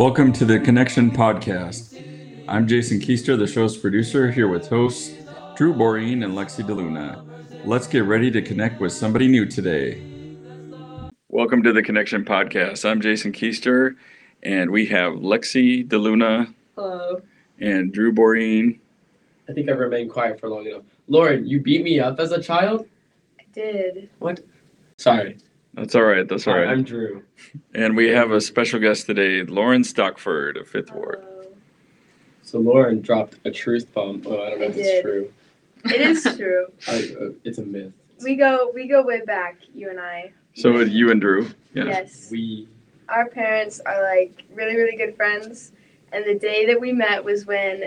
Welcome to the Connection Podcast. I'm Jason Keister, the show's producer, here with hosts Drew Boreen and Lexi DeLuna. Let's get ready to connect with somebody new today. Welcome to the Connection Podcast. I'm Jason Keister, and we have Lexi DeLuna Hello. and Drew Boreen. I think I've remained quiet for long enough. Lauryn, you beat me up as a child? I did. What? Sorry. That's all right. That's all right. I'm Drew. And we have a special guest today, Lauryn Stockford of Fifth Ward. So Lauryn dropped a truth bomb. Oh, I don't know if I it's true. It is true. I, uh, it's a myth. We go we go way back, you and I. So with you and Drew. Yeah. Yes. We Our parents are like really, really good friends. And the day that we met was when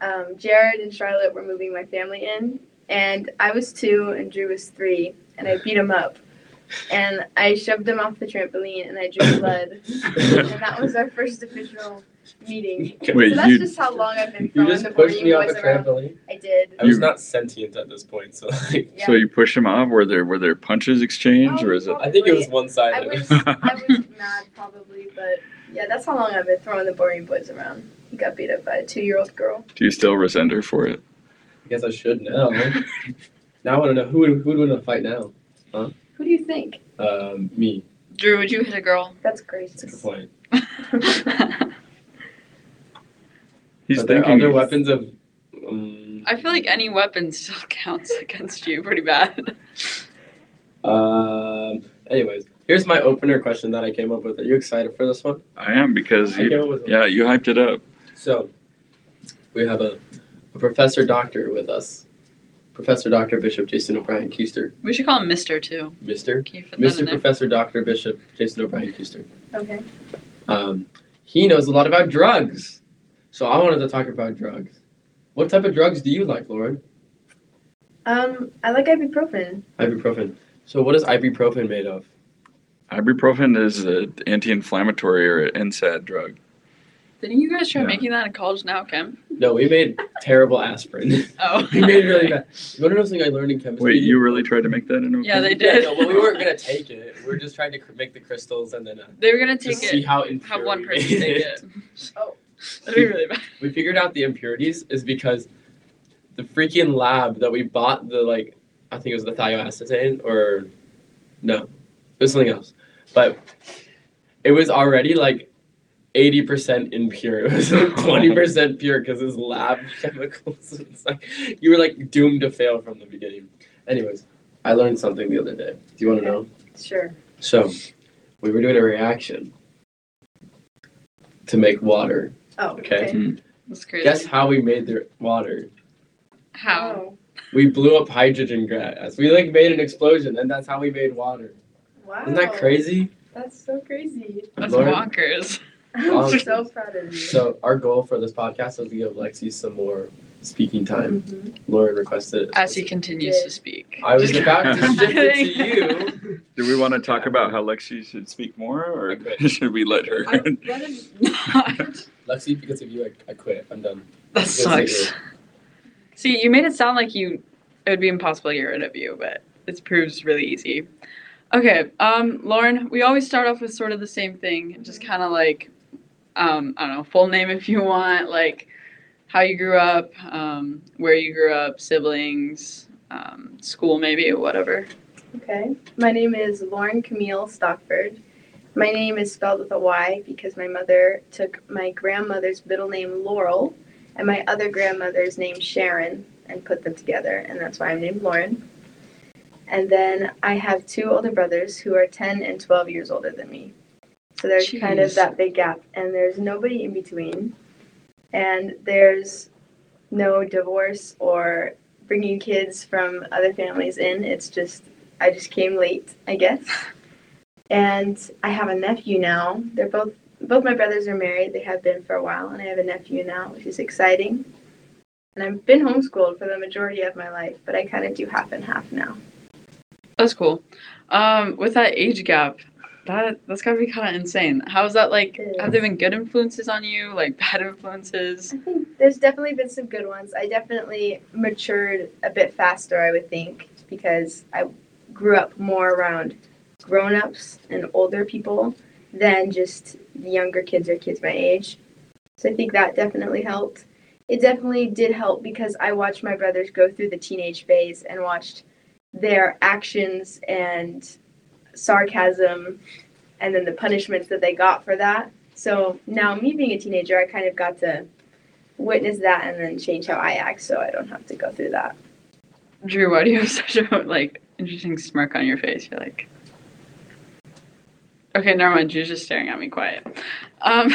um, Jared and Charlotte were moving my family in. And I was two and Drew was three. And I beat him up. And I shoved him off the trampoline and I drew blood. and that was our first official meeting. Wait, so that's you just how long I've been you just the pushed me off boys a around. trampoline. I did. I was You- not sentient at this point, so like Yeah. So you pushed him off? Were there were there punches exchanged, oh, or is it? I think it was one I sided. was I was mad probably, but yeah, that's how long I've been throwing the boring boys around. He got beat up by a two year old girl. Do you still resent her for it? I guess I should know. now I want to know who would who would win a fight now? Who do you think? Um, me. Drew, would you hit a girl? That's That's a good gracious. point. He's Are there thinking. other weapons of. Um, I feel like any weapon still counts against you pretty bad. um. Anyways, here's my opener question that I came up with. Are you excited for this one? I am because I you, came up with yeah, you hyped it up. So, we have a, a professor doctor with us. Professor Dr. Bishop Jason O'Brien Keister. We should call him Mister too. Mr. Can you fit that in Mr. Professor Dr. Bishop Jason O'Brien Keister. Okay. Um, he knows a lot about drugs. So, I wanted to talk about drugs. What type of drugs do you like, Lauryn? Um, I like ibuprofen. Ibuprofen. So, what is ibuprofen made of? Ibuprofen is an anti-inflammatory or an NSAID drug. Didn't you guys try Yeah. making that in college now, Kim? No, we made terrible aspirin. Oh. we made it really bad. You want to know something I learned in chemistry? Wait, you really tried to make that in? A. Yeah, they Yeah, did. no, but we weren't gonna take it. We were just trying to cr- make the crystals and then uh, They were gonna just take see it. how Have one person infuriating take it. Oh. That'd be really bad. we figured out the impurities is because the freaking lab that we bought the like I think it was the thioacetane or no, it was something else. But it was already like eighty percent impure. It was like twenty percent pure because it's lab chemicals. It's like you were like doomed to fail from the beginning. Anyways, I learned something the other day. Do you want to know? Sure. So we were doing a reaction to make water. Oh, Okay. okay. Hmm. That's crazy. Guess how we made the water? How? Oh, We blew up hydrogen gas. We like made an explosion, and that's how we made water. wow. Isn't that crazy? That's so crazy. That's Lauryn? bonkers. I'm so proud of you. So our goal for this podcast is to give Lexi some more speaking time. Mhm. Lauryn requested it. As he continues to speak. I was about to kidding. shift it to you. Do we want to talk about how Lexi should speak more, or should we let her? I would rather not. Lexi, because of you, I, I quit. I'm done. That Yes, I sucks. See, you made it sound like you it would be impossible to get rid of you, but it proves really easy. Okay, um, Lauryn, we always start off with sort of the same thing, just kind of like, um, I don't know, full name if you want, like how you grew up, um, where you grew up, siblings, um, school maybe, whatever. Okay. My name is Lauryn Camille Stockford. My name is spelled with a Y because my mother took my grandmother's middle name Laurel and my other grandmother's name Sharon and put them together, and that's why I'm named Lauryn. And then I have two older brothers who are 10 and 12 years older than me. So there's kind of that big gap, and there's nobody in between. And there's no divorce or bringing kids from other families in. It's just I just came late, I guess. And I have a nephew now. They're both both my brothers are married. They have been for a while, and I have a nephew now, which is exciting. And I've been homeschooled for the majority of my life, but I kind of do half and half now. That's cool. Um, with that age gap, that that's gotta be kind of insane. How is that like? Have there been good influences on you, like bad influences? I think there's definitely been some good ones. I definitely matured a bit faster, I would think, because I grew up more around grown ups and older people than just the younger kids or kids my age. So I think that definitely helped. It definitely did help because I watched my brothers go through the teenage phase and watched their actions and sarcasm and then the punishments that they got for that. So now, me being a teenager, I kind of got to witness that and then change how I act so I don't have to go through that. Drew, why do you have such a like interesting smirk on your face? You're like, okay, never mind. Drew's just staring at me quiet. Um,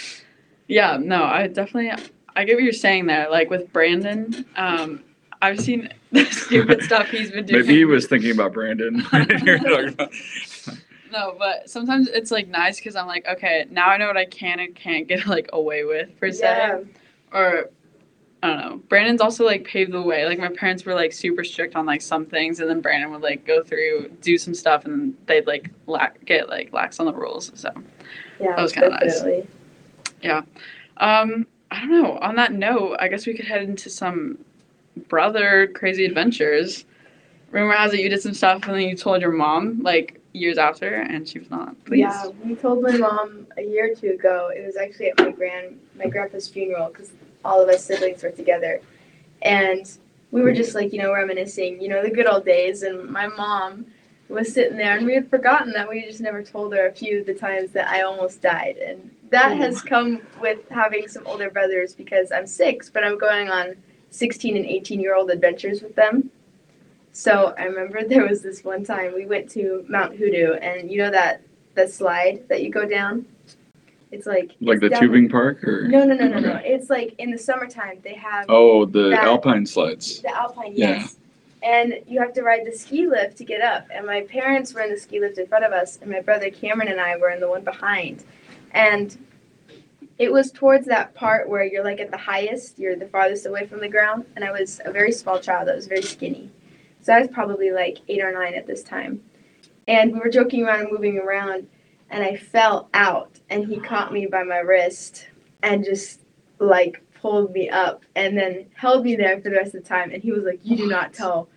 yeah, no, I definitely, I get what you're saying there. Like with Brandon, um, I've seen the stupid stuff he's been doing. Maybe he was thinking about Brandon. About- No, but sometimes it's like nice because I'm like, okay, now I know what I can and can't get like away with per se. Yeah. Or I don't know. Brandon's also like paved the way. Like my parents were like super strict on like some things, and then Brandon would like go through, do some stuff, and they'd like lack, get like lax on the rules. So Yeah, That was kinda nice. Yeah. um, I don't know. On that note, I guess we could head into some brother crazy adventures. Rumor has it you did some stuff and then you told your mom like years after, and she was not pleased. Yeah, we told my mom a year or two ago. It was actually at my grand my grandpa's funeral because all of us siblings were together, and we were just like you know reminiscing, you know the good old days. And my mom was sitting there, and we had forgotten that we just never told her a few of the times that I almost died, and that mm. has come with having some older brothers because I'm six, but I'm going on 16 and 18 year old adventures with them. So I remember there was this one time we went to Mount Hoodoo, and you know that that slide that you go down. It's like like it's the tubing park or? No, no, no, no, no. It's like in the summertime they have Oh, the That- alpine slides. the alpine, Yeah. yes. And you have to ride the ski lift to get up. And my parents were in the ski lift in front of us, and my brother Cameron and I were in the one behind. And it was towards that part where you're like at the highest, you're the farthest away from the ground. And I was a very small child, I was very skinny. So I was probably like eight or nine at this time. And we were joking around and moving around, and I fell out, and he caught me by my wrist and just like pulled me up and then held me there for the rest of the time. And he was like, You do not tell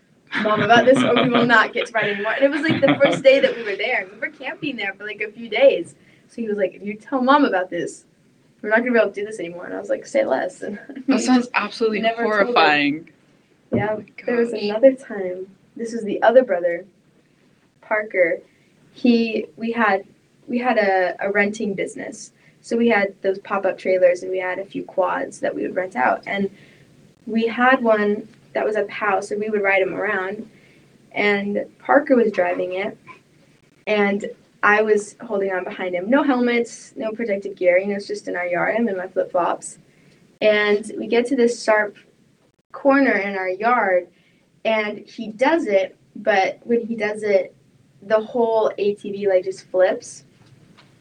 mom about this, or we will not get to ride anymore. And it was like the first day that we were there. We were camping there for like a few days. So he was like, If you tell mom about this, we're not gonna be able to do this anymore. And I was like, Say less. And That sounds absolutely Never horrifying. yeah, Oh there was another time. This was the other brother, Parker. He we had we had a, a renting business. So we had those pop up trailers and we had a few quads that we would rent out. And we had one that was at the house and we would ride him around. And Parker was driving it. And I was holding on behind him. No helmets, no protective gear. You know, it's just in our yard. I'm in my flip flops. And we get to this sharp corner in our yard and he does it but when he does it the whole atv like just flips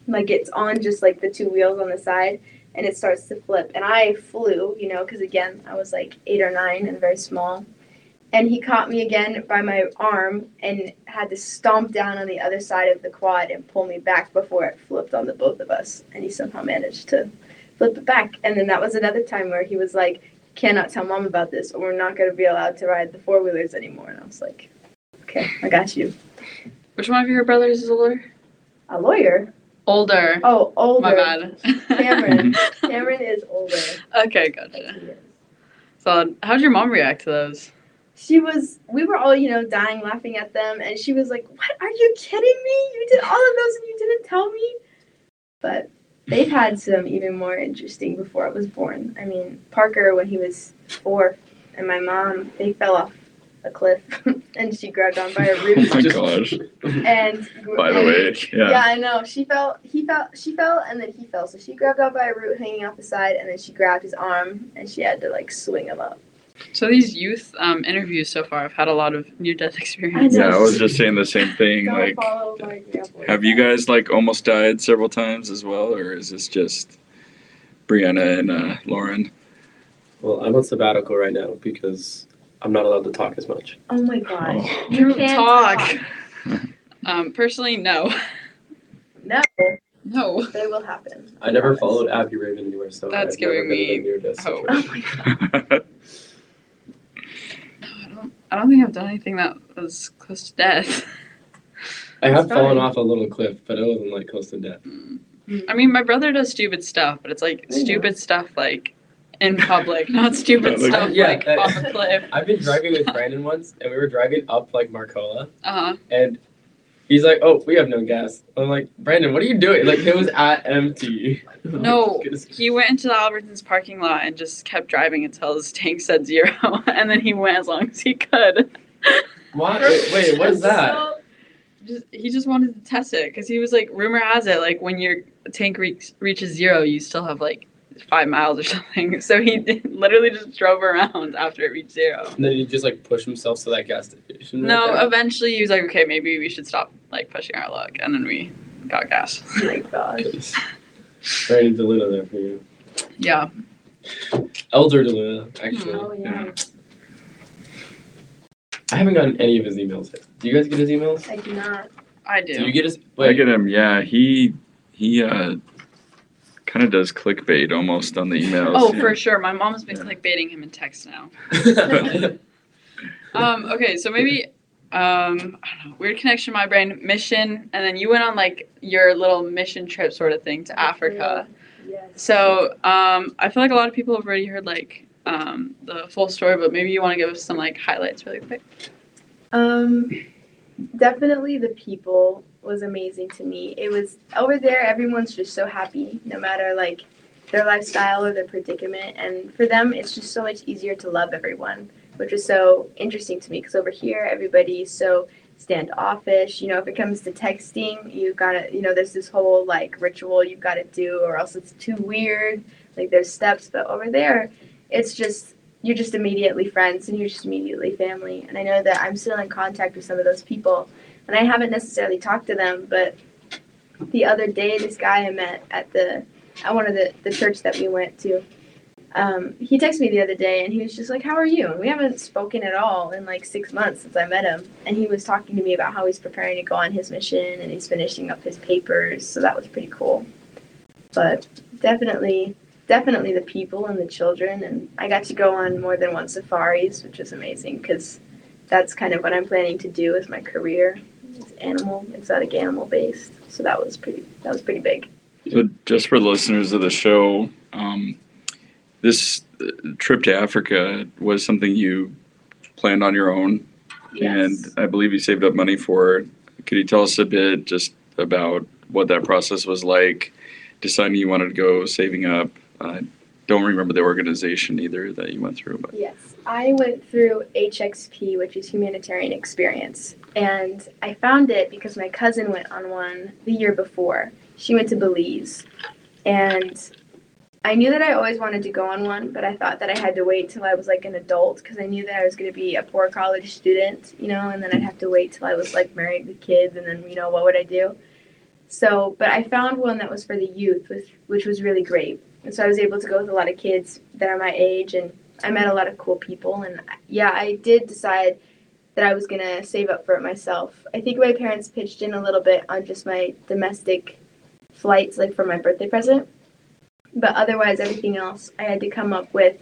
like it's on just like the two wheels on the side and it starts to flip and i flew you know because again i was like eight or nine and very small and he caught me again by my arm and had to stomp down on the other side of the quad and pull me back before it flipped on the both of us and he somehow managed to flip it back and then that was another time where he was like cannot tell mom about this or we're not going to be allowed to ride the four wheelers anymore. And I was like, okay, I got you. Which one of your brothers is older? A lawyer? Older. Oh, older. My bad. Cameron. Cameron is older. okay, gotcha. So, how'd your mom react to those? She was, we were all, you know, dying laughing at them. And she was like, what? Are you kidding me? You did all of those and you didn't tell me? But they've had some even more interesting before I was born. I mean, Parker, when he was four, and my mom, they fell off a cliff and she grabbed on by a root. Oh my gosh. and By the and- way, yeah. yeah. I know. She fell. He fell. She fell, and then he fell. So she grabbed on by a root hanging off the side, and then she grabbed his arm, and she had to like swing him up. So, these youth um, interviews so far have had a lot of near death experiences. know. Yeah, I was just saying the same thing. Like, follow my example. have you guys like almost died several times as well, or is this just Brianna and uh, Lauryn? Well, I'm on sabbatical right now because I'm not allowed to talk as much. Oh my god, Oh. You Drew, can't talk. um, personally, no. No, No. they will happen. I never followed Abby Raven anywhere, so That's I've giving been me near-death hope. Oh my god. No, I don't, think I've done anything that was close to death. I have It's fallen off a little cliff, but it wasn't like close to death. Mm. I mean, my brother does stupid stuff, but it's like stupid stuff like in public, not stupid Like- stuff Yeah, like that- off a cliff. I've been driving with Brandon once, and we were driving up like Marcola, Uh huh. and he's like, "Oh, we have no gas." I'm like, "Brandon, what are you doing?" Like it was at empty. No, he went into the Albertsons parking lot and just kept driving until his tank said zero, and then he went as long as he could. What? Wait, wait, what is that? So- Just, he just wanted to test it because he was like, rumor has it, like when your tank reach, reaches zero, you still have like five miles or something. So he did- literally just drove around after it reached zero. And then he just like pushed himself to that gas station. No, there. eventually he was like, okay, maybe we should stop like pushing our luck, and then we got gas. Oh my gosh. Goodness. Brandon DeLuna there for you. Yeah. Elder DeLuna, actually. Oh yeah. I haven't gotten any of his emails yet. Do you guys get his emails? I do not. I do. Do you get his? I Wait, get him. Yeah, he he uh kind of does clickbait almost on the emails. oh, yeah. for sure. My mom's been clickbaiting him in text now. Um, okay, so maybe um, know, weird connection in my brain, mission, and then you went on like your little mission trip sort of thing to Africa. Yes. So um, I feel like a lot of people have already heard like um, the full story, but maybe you want to give us some like highlights really quick. Um, definitely the people was amazing to me. It was over there. Everyone's just so happy, no matter like their lifestyle or their predicament, and for them, it's just so much easier to love everyone, which was so interesting to me. Because over here, everybody's so standoffish. You know, if it comes to texting, you've gotta, you know, there's this whole like ritual you've got to do, or else it's too weird. Like there's steps, but over there, it's just you're just immediately friends and you're just immediately family. And I know that I'm still in contact with some of those people, and I haven't necessarily talked to them, but the other day, this guy I met at the at one of the the church that we went to, um, he texted me the other day and he was just like, "How are you?" And we haven't spoken at all in like six months since I met him, and he was talking to me about how he's preparing to go on his mission and he's finishing up his papers, so that was pretty cool. But definitely definitely the people and the children. And i got to go on more than one safaris which was amazing because that's kind of what i'm planning to do with my career. It's animal exotic animal based. So that was pretty that was pretty big. So just for listeners of the show, um, this uh, trip to Africa was something you planned on your own, and I believe you saved up money for it. Could you tell us a bit just about what that process was like, deciding you wanted to go, saving up? I don't remember the organization either that you went through, but Yes, I went through HXP, which is Humanitarian Experience, and I found it because my cousin went on one the year before. She went to Belize, and I knew that I always wanted to go on one, but I thought that I had to wait till I was like an adult because I knew that I was going to be a poor college student, you know, and then I'd have to wait till I was like married with kids, and then you know what would I do? So, but I found one that was for the youth, which which was really great. And so I was able to go with a lot of kids that are my age, and I met a lot of cool people. And yeah, I did decide that I was gonna save up for it myself. I think my parents pitched in a little bit on just my domestic flights, like for my birthday present. But otherwise, everything else, I had to come up with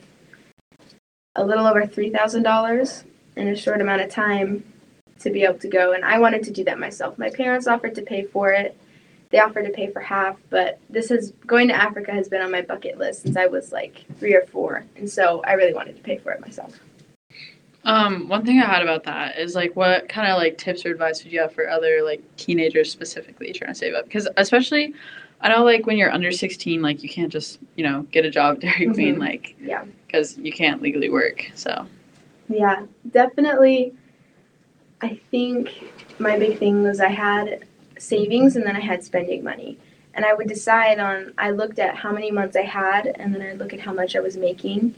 a little over three thousand dollars in a short amount of time to be able to go. And I wanted to do that myself. My parents offered to pay for it they offered to pay for half but this is going to africa has been on my bucket list since i was like three or four and so i really wanted to pay for it myself Um, one thing I had about that is like, what kind of like tips or advice would you have for other like teenagers specifically trying to save up? Because especially, I know like when you're under 16, like you can't just you know get a job at Dairy Queen, Mhm. like yeah because you can't legally work. So yeah definitely i think my big thing was i had savings and then i had spending money and i would decide on i looked at how many months i had and then i'd look at how much i was making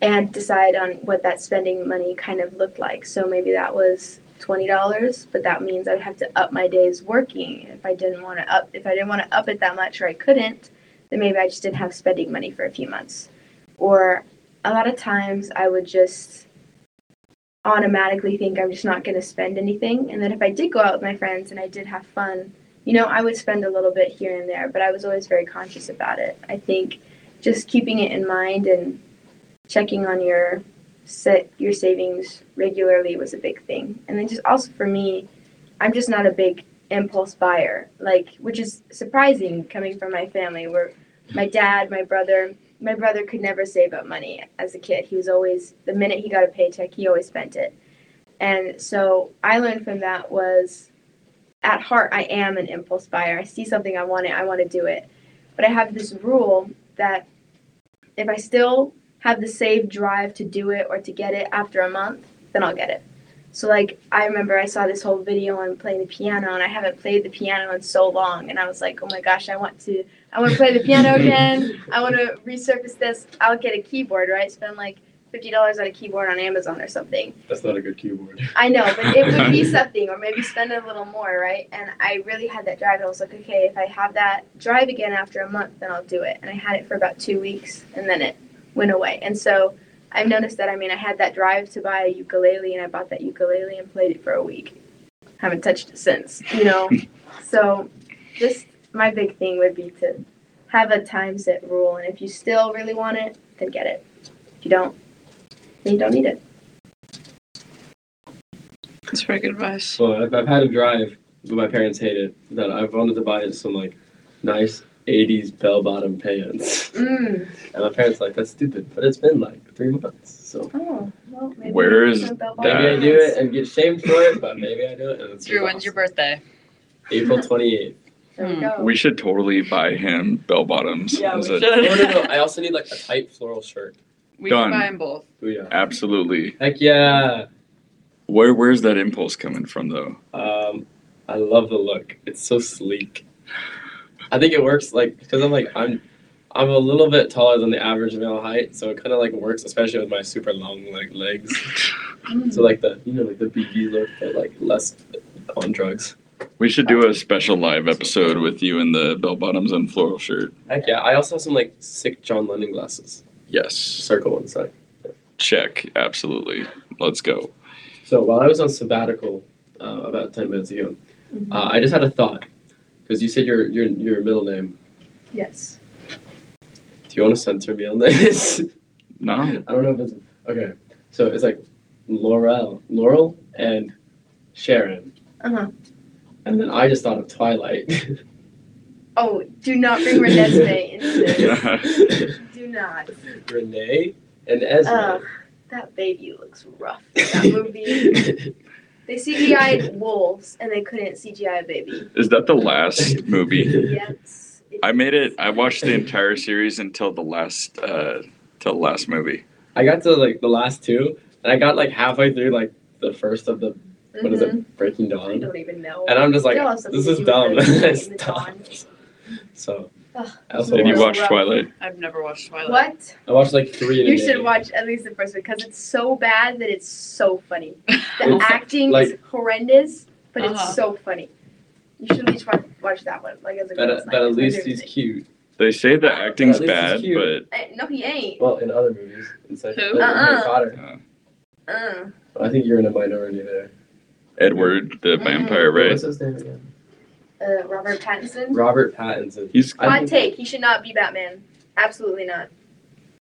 and decide on what that spending money kind of looked like so maybe that was $20 but that means i'd have to up my days working. If i didn't want to up if i didn't want to up it that much or i couldn't then maybe i just didn't have spending money for a few months. Or a lot of times i would just automatically think i'm just not going to spend anything and then if i did go out with my friends and i did have fun you know i would spend a little bit here and there but i was always very conscious about it. I think just keeping it in mind and checking on your set your savings regularly was a big thing and then just also for me i'm just not a big impulse buyer, like which is surprising coming from my family where my dad, my brother, my brother could never save up money as a kid. He was always the minute he got a paycheck, he always spent it. And so I learned from that was at heart I am an impulse buyer. I see something I want it, I want to do it. But I have this rule that if I still have the same drive to do it or to get it after a month, then I'll get it. So like I remember I saw this whole video on playing the piano and I haven't played the piano in so long and I was like, "Oh my gosh, I want to I want to play the piano again. I want to resurface this. I'll get a keyboard, right? Spend like fifty dollars on a keyboard on Amazon or something. That's not a good keyboard. I know, but it would be something, or maybe spend a little more, right? And I really had that drive. I was like, okay, if I have that drive again after a month, then I'll do it. And I had it for about two weeks, and then it went away. And so I've noticed that. I mean, I had that drive to buy a ukulele, and I bought that ukulele and played it for a week. Haven't touched it since, you know. so, just my big thing would be to have a time set rule, and if you still really want it, then get it. If you don't, then you don't need it. That's very good advice. Well, I've, I've had a drive, but my parents hate it. That I've wanted to buy some like nice '80s bell-bottom pants, Mm. and my parents are like that's stupid. But it's been like three months, so Oh, well, maybe Where you is can belt maybe I do it and get shamed for it, but maybe I do it. And it's Drew, when's your birthday? April 28th. There we go. We should totally buy him bell bottoms. Yeah, as we a- should. Oh no, no, I also need like a tight floral shirt. We Done. can buy them both. Oh yeah. Absolutely. Heck yeah. Where where's that impulse coming from though? Um, I love the look. It's so sleek. I think it works like because I'm like I'm I'm a little bit taller than the average male height, so it kind of like works, especially with my super long like legs. So like the you know like the BB look, but like less on drugs. We should do a special live episode with you in the bell bottoms and floral shirt. Heck yeah! I also have some like sick John Lennon glasses. Yes. Circle one inside. Check. Absolutely. Let's go. So while I was on sabbatical uh, about ten minutes ago, Mhm. uh, I just had a thought because you said your your your middle name. yes. Do you want to censor me on this? No. I don't know if it's okay. So it's like Laurel, Laurel, and Sharon, Uh huh. and then I just thought of Twilight. Oh, do not bring Renesmee into this. Do not. Renee and Ezra. Ugh, that baby looks rough. in That movie. They CGI'd wolves and they couldn't CGI a baby. Is that the last movie? Yes. I made it. I watched the entire series until the last uh till the last movie. I got to like the last two, and I got like halfway through like the first of the what is Mhm. it, Breaking Dawn? I Dawn, don't even know. and I'm just like, Still has something this to is do with dumb. I in the dawn. stopped. So Ugh. I also Did you watched, watch rough. Twilight? I've never watched Twilight. What? I watched like three. In a You day. should watch at least the first one because it's so bad that it's so funny. The It's acting is horrendous, but Uh-huh. it's so funny. You should at least watch, watch that one. Like as a But, girls' at- night. but at least he's interesting. cute. They say the acting's At bad, but Eh, no, he ain't. Well, in other movies, in such Who? like, Uh-uh. Harry Potter. Uh, I think you're in a minority there. Edward the vampire, right? What's his name again? Uh, Robert Pattinson. Robert Pattinson. He's I Hot think- take. He should not be Batman. Absolutely not.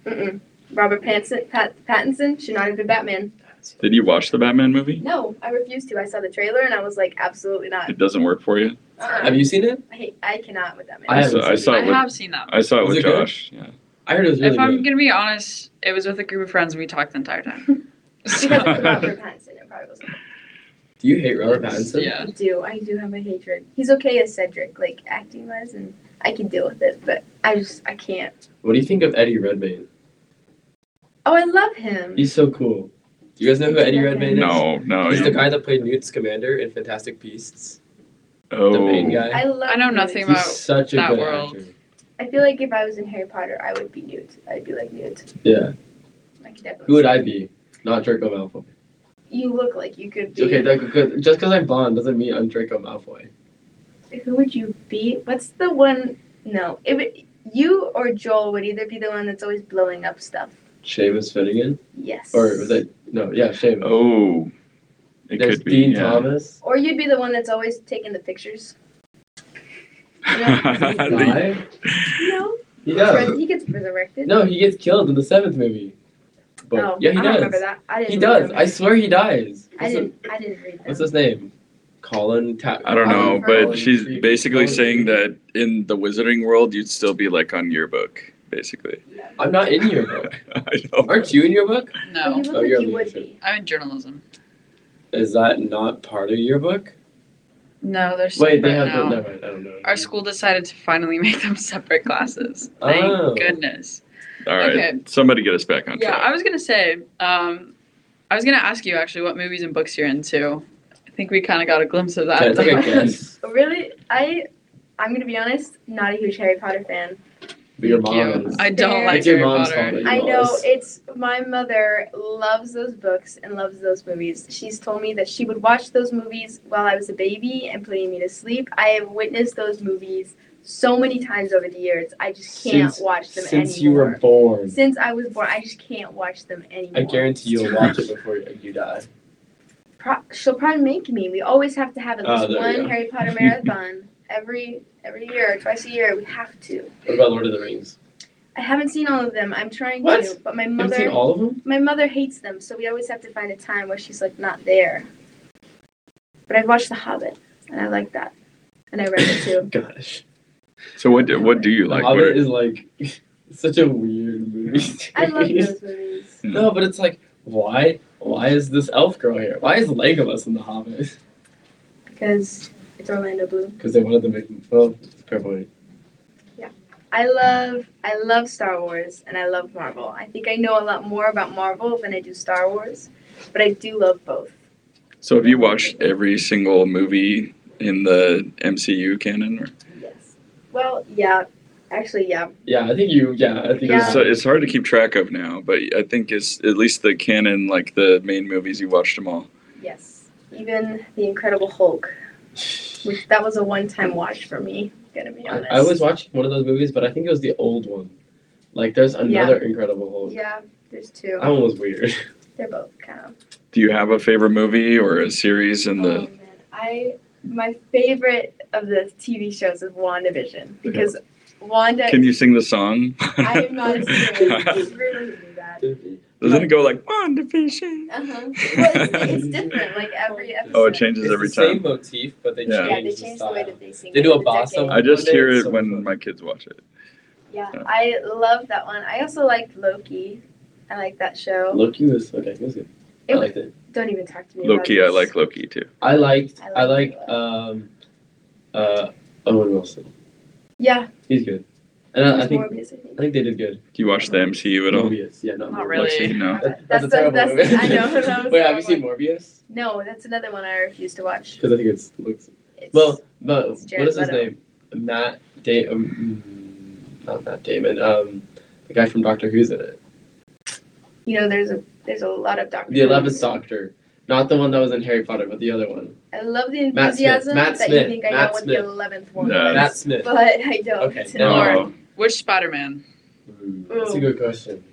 Mm-mm. Robert Pattinson, Pat, Pattinson should not have been Batman. Did you watch the Batman movie? No, I refuse to. I saw the trailer and I was like, absolutely not. It doesn't work for you. Uh-uh. Have you seen it? I, hate, I cannot with that man. I I haven't saw, I seen saw I it with have seen that. I saw it Is with it good? Josh. Yeah. I heard it was really if I'm good. gonna be honest, it was with a group of friends and we talked the entire time. because it's Robert Pattinson. It probably wasn't. Do you hate Robert Pattinson? Yeah. I do. I do have a hatred. He's okay as Cedric, like acting wise, and I can deal with it, but I just I can't. What do you think of Eddie Redmayne? Oh, I love him. He's so cool. Do you guys know who Eddie Redmayne is? No, no. He's you- the guy that played Newt Scamander in Fantastic Beasts. oh, The main guy. I love. I know Newt. nothing He's about such a that good world. actor. I feel like if I was in Harry Potter, I would be Newt. I'd be like Newt. Yeah. I could definitely. Who would see I it. be? Not Draco Malfoy. You look like you could be. Okay, that, good. just because I'm Bond doesn't mean I'm Draco Malfoy. Who would you be? What's the one? No, it would, you or Joel would either be the one that's always blowing up stuff. Seamus Finnigan? Yes. Or was it? No, yeah, Seamus. Oh, it There's could be. Dean yeah. Thomas. Or you'd be the one that's always taking the pictures. Does he die? No. He does. He gets resurrected. No, he gets killed in the seventh movie. But oh, yeah, he I does. remember that. I didn't. He does. remember. I swear he dies. I What's, didn't. I didn't read the- what's his name? Colin. Ta- I don't know, Colin but Farrell. she's Colin basically Farrell. saying that in the Wizarding world, you'd still be like on yearbook, basically. I'm not in your book. I know. Aren't you in your book? No, You oh, like you're you would be. I'm in journalism. Is that not part of your book? No, they're Wait, they have. now. No, never mind, I don't know. Our school decided to finally make them separate classes. Thank Oh. goodness. All right, Okay. somebody get us back on Yeah, track. I was gonna say, um, I was gonna ask you actually what movies and books you're into. I think we kind of got a glimpse of that. Can a though. guess? Really, I, I'm gonna be honest, not a huge Harry Potter fan. But your Thank mom you. is. I don't Fair. like It's your Harry mom's Potter. I know it's my mother loves those books and loves those movies. She's told me that she would watch those movies while I was a baby and putting me to sleep. I have witnessed those movies so many times over the years. I just can't Since- watch them Since you were born, Since I was born, I just can't watch them anymore. I guarantee you'll watch it before you die. Pro- she'll probably make me. We always have to have at Oh, least there we one go. Harry Potter marathon every every year, twice a year. We have to. What about Lord of the Rings? I haven't seen all of them. I'm trying What? to, but my You haven't seen all of them? my mother hates them, so we always have to find a time where she's like not there. But I've watched The Hobbit, and I like that, and I read it too. Gosh, so what? Do, what do you like? The Hobbit What- is like such a weird movie. I love those movies. Hmm. No, but it's like, why? Why is this elf girl here? Why is Legolas in The Hobbit? because it's Orlando Bloom. Because they wanted to make him. Well, it's a fair. I love I love Star Wars and I love Marvel. I think I know a lot more about Marvel than I do Star Wars, but I do love both. so have you watched every single movie in the MCU canon? Or? Yes. Well, yeah. Actually, yeah. Yeah, I think you. Yeah, I think. Yeah. So it's hard to keep track of now, but I think it's at least the canon, like the main movies, you watched them all. Yes. Even The Incredible Hulk, which that was a one-time watch for me. Gonna be I, honest. I was watching one of those movies, but I think it was the old one. Like, there's another Incredible Hulk. Yeah, there's two. That one was weird. They're both kind of. Do you have a favorite movie or a series in Oh the? man, I my favorite of the TV shows is WandaVision because Wanda. Can you sing the song? I am not a singer. It's really do that. Doesn't it go like WandaVision? Uh huh. Well, it's, it's different. Like every episode. Oh, it changes It's every the same motif, but they Yeah. Yeah, they changed changed the the way that they sing. They do a the bossa. I just hear it so when fun. my kids watch it. Yeah, Yeah. I love that one. I also liked Loki. I like that show. Loki was okay. It was good. I It- liked it. Don't even talk to me. Loki, about I this. like Loki too. I liked. I I liked liked. Um, uh, Owen Wilson. Yeah. He's good, and I, I think Morbius, I I think. think they did good. Do you watch the MCU at all? Morbius, yeah, not, Not Morbius. really. Lexi, no. That- That's that's, a terrible that's- movie. I know, that was Wait, have you seen Morbius? No, that's another one I refuse to watch. Because I think it's looks It's, well. But It's what Jared is his Leto. name? Matt Da- um, not Matt Damon. Um, the guy from Doctor Who's in it. you know, there's a there's a lot of Doctor. The Eleventh Doctor, not the one that was in Harry Potter, but the other one. I love the Matt Smith. enthusiasm Matt that Smith. you think I Matt know what the eleventh one Yeah. was, Matt Smith. but I don't. Okay. know. Oh, Which Spider-Man? Ooh, That's a good question.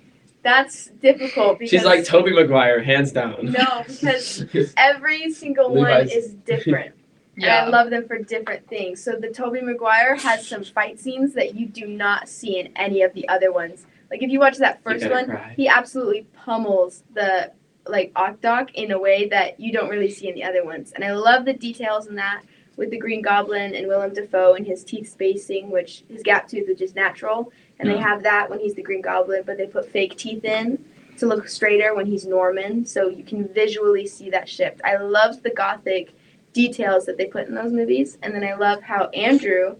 That's difficult because She's like Tobey Maguire, hands down. No, because every single Levi's- one is different. And Yeah. I love them for different things. So the Tobey Maguire has some fight scenes that you do not see in any of the other ones. Like if you watch that first one, cry. he absolutely pummels the like Doc Ock in a way that you don't really see in the other ones. And I love the details in that with the Green Goblin and Willem Dafoe and his teeth spacing, which his gap tooth is just natural. And they have that when he's the Green Goblin, but they put fake teeth in to look straighter when he's Norman, so you can visually see that shift. I loved the gothic details that they put in those movies, and then I love how Andrew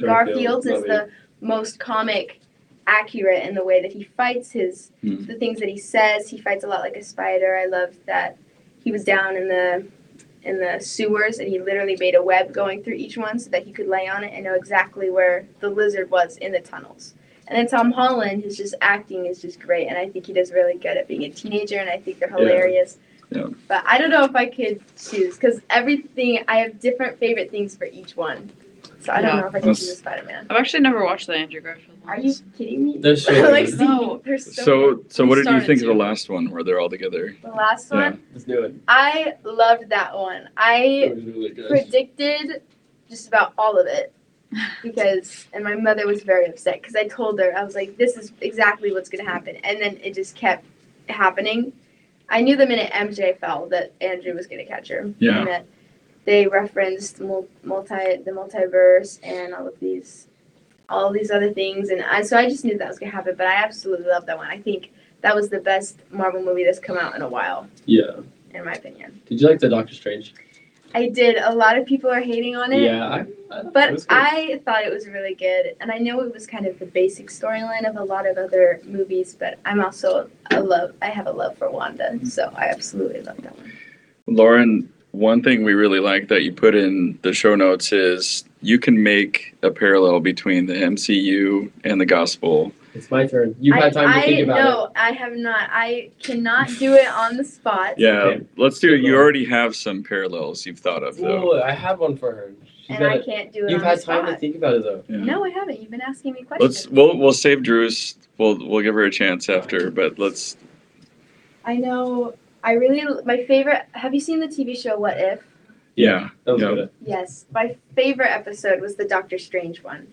Garfield, Garfield's is the most comic accurate in the way that he fights his Hmm. the things that he says. He fights a lot like a spider. I love that he was down in the in the sewers and he literally made a web going through each one so that he could lay on it and know exactly where the lizard was in the tunnels. And then Tom Holland, his just acting is just great, and I think he does really good at being a teenager, and I think they're Yeah. hilarious. Yeah. But I don't know if I could choose because everything I have different favorite things for each one. So I don't Yeah. know if I can That's- choose Spider Man. I've actually never watched the Andrew Garfield Are you ones. kidding me? They're so like, good. No. they're so, So, so what did you think of the to. last one where they're all together? the last Yeah. one, Let's do it. I loved that one. I It was really good. predicted just about all of it because and my mother was very upset because I told her I was like this is exactly what's going to happen and then it just kept happening. I knew the minute MJ fell that Andrew was going to catch her. Yeah. And, that- they referenced multi the multiverse and all of these all of these other things and I so I just knew that was gonna happen but I absolutely love that one I think that was the best Marvel movie that's come out in a while Yeah. in my opinion Did you like the Doctor Strange? I did a lot of people are hating on it Yeah. I, I, but. I thought it was really good and I know it was kind of the basic storyline of a lot of other movies but I'm also a love I have a love for Wanda mm-hmm. so I absolutely love that one Lauryn, one thing we really like that you put in the show notes is you can make a parallel between the MCU and the gospel. It's my turn. You've had time to I, think about it. no, I have not. I cannot do it on the spot. Yeah, Okay. let's do it. You already have some parallels you've thought of, though. Oh, I have one for her. She's and got I can't do it You've on had the time to think about it though. Yeah. No, I haven't. You've been asking me questions. Let's we'll we'll save Drew's. We'll we'll give her a chance after, but let's. I know. I really my favorite. Have you seen the TV show What If? Yeah, That was Yeah. good. Yes, my favorite episode was the Doctor Strange one.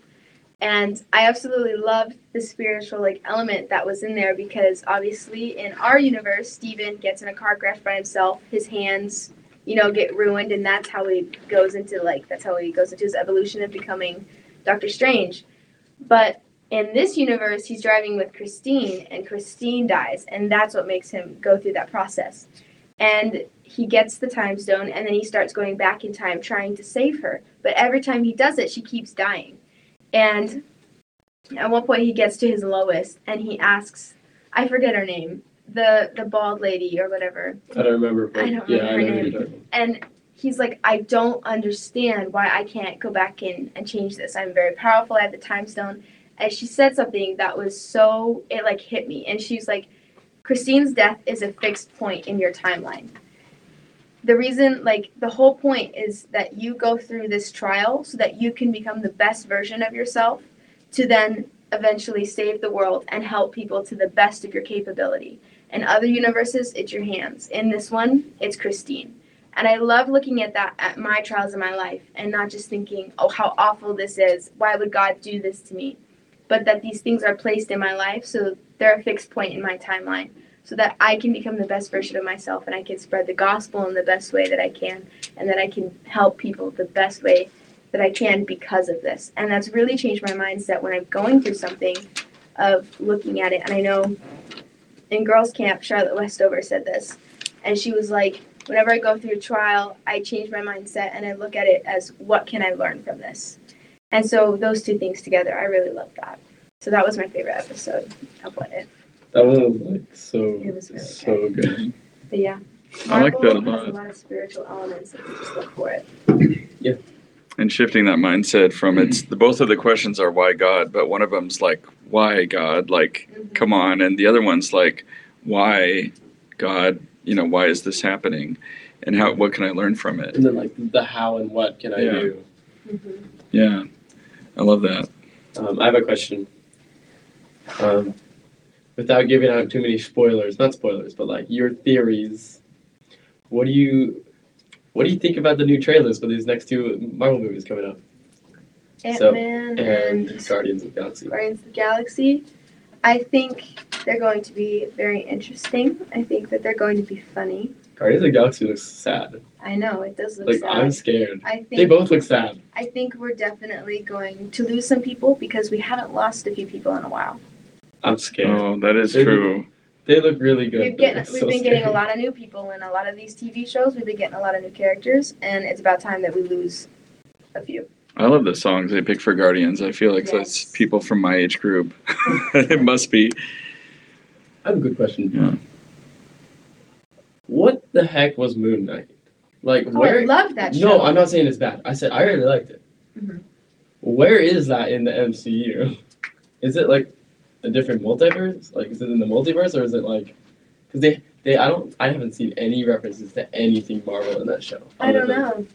And I absolutely loved the spiritual like element that was in there because obviously in our universe, Stephen gets in a car crash by himself, his hands, you know, get ruined and that's how he goes into like that's how he goes into his evolution of becoming Doctor Strange. But in this universe, he's driving with Christine and Christine dies and that's what makes him go through that process. And he gets the time stone and then he starts going back in time trying to save her. But every time he does it, she keeps dying. And at one point he gets to his lowest and he asks I forget her name. The the bald lady or whatever. I don't remember. But I don't yeah, remember I her name. And he's like, I don't understand why I can't go back in and change this. I'm very powerful. I have the time stone. And she said something that was so it like hit me. And she's like, Christine's death is a fixed point in your timeline. The reason, like, the whole point is that you go through this trial so that you can become the best version of yourself to then eventually save the world and help people to the best of your capability. In other universes, it's your hands. In this one, it's Christine. And I love looking at that, at my trials in my life, and not just thinking, oh, how awful this is. Why would God do this to me? But that these things are placed in my life, so they're a fixed point in my timeline, so that I can become the best version of myself and I can spread the gospel in the best way that I can, and that I can help people the best way that I can because of this. And that's really changed my mindset when I'm going through something of looking at it. And I know in girls' camp, Charlotte Westover said this, and she was like, whenever I go through a trial, I change my mindset and I look at it as what can I learn from this. And so those two things together, I really love that. So that was my favorite episode of What If. That was like so It was really so good. But yeah, I like that a Marvel has lot. a lot of spiritual elements if you just look for it. Yeah. And shifting that mindset from it's the both of the questions are why God, but one of them's like why God, like Mhm. come on, and the other one's like why God, you know, why is this happening, and how what can I learn from it? And then like the how and what can I Yeah. do? Mhm. Yeah, I love that. Um, I have a question. Um, without giving out too many spoilers, not spoilers, but like your theories. What do you, what do you think about the new trailers for these next two Marvel movies coming up? Ant-Man And and Guardians of the Galaxy. Guardians of the Galaxy. I think they're going to be very interesting. I think that they're going to be funny. Guardians of the Galaxy looks sad. I know it does look Like sad. I'm scared. I think They both look sad. I think we're definitely going to lose some people because we haven't lost a few people in a while. I'm scared. Oh, that is Maybe- true. They look really good. We've, getting, we've so been getting a lot of new people in a lot of these TV shows. We've been getting a lot of new characters, and it's about time that we lose a few. I love the songs they pick for Guardians. I feel like that's people from my age group. it must be. I have a good question. Yeah. What the heck was Moon Knight? Like Oh, where? I love that show. No, I'm not saying it's bad. I said I really liked it. Mhm. Where is that in the MCU? Is it like a different multiverse? Like, is it in the multiverse or is it like? Because they, they, I don't, I haven't seen any references to anything Marvel in that show. I don't than- know.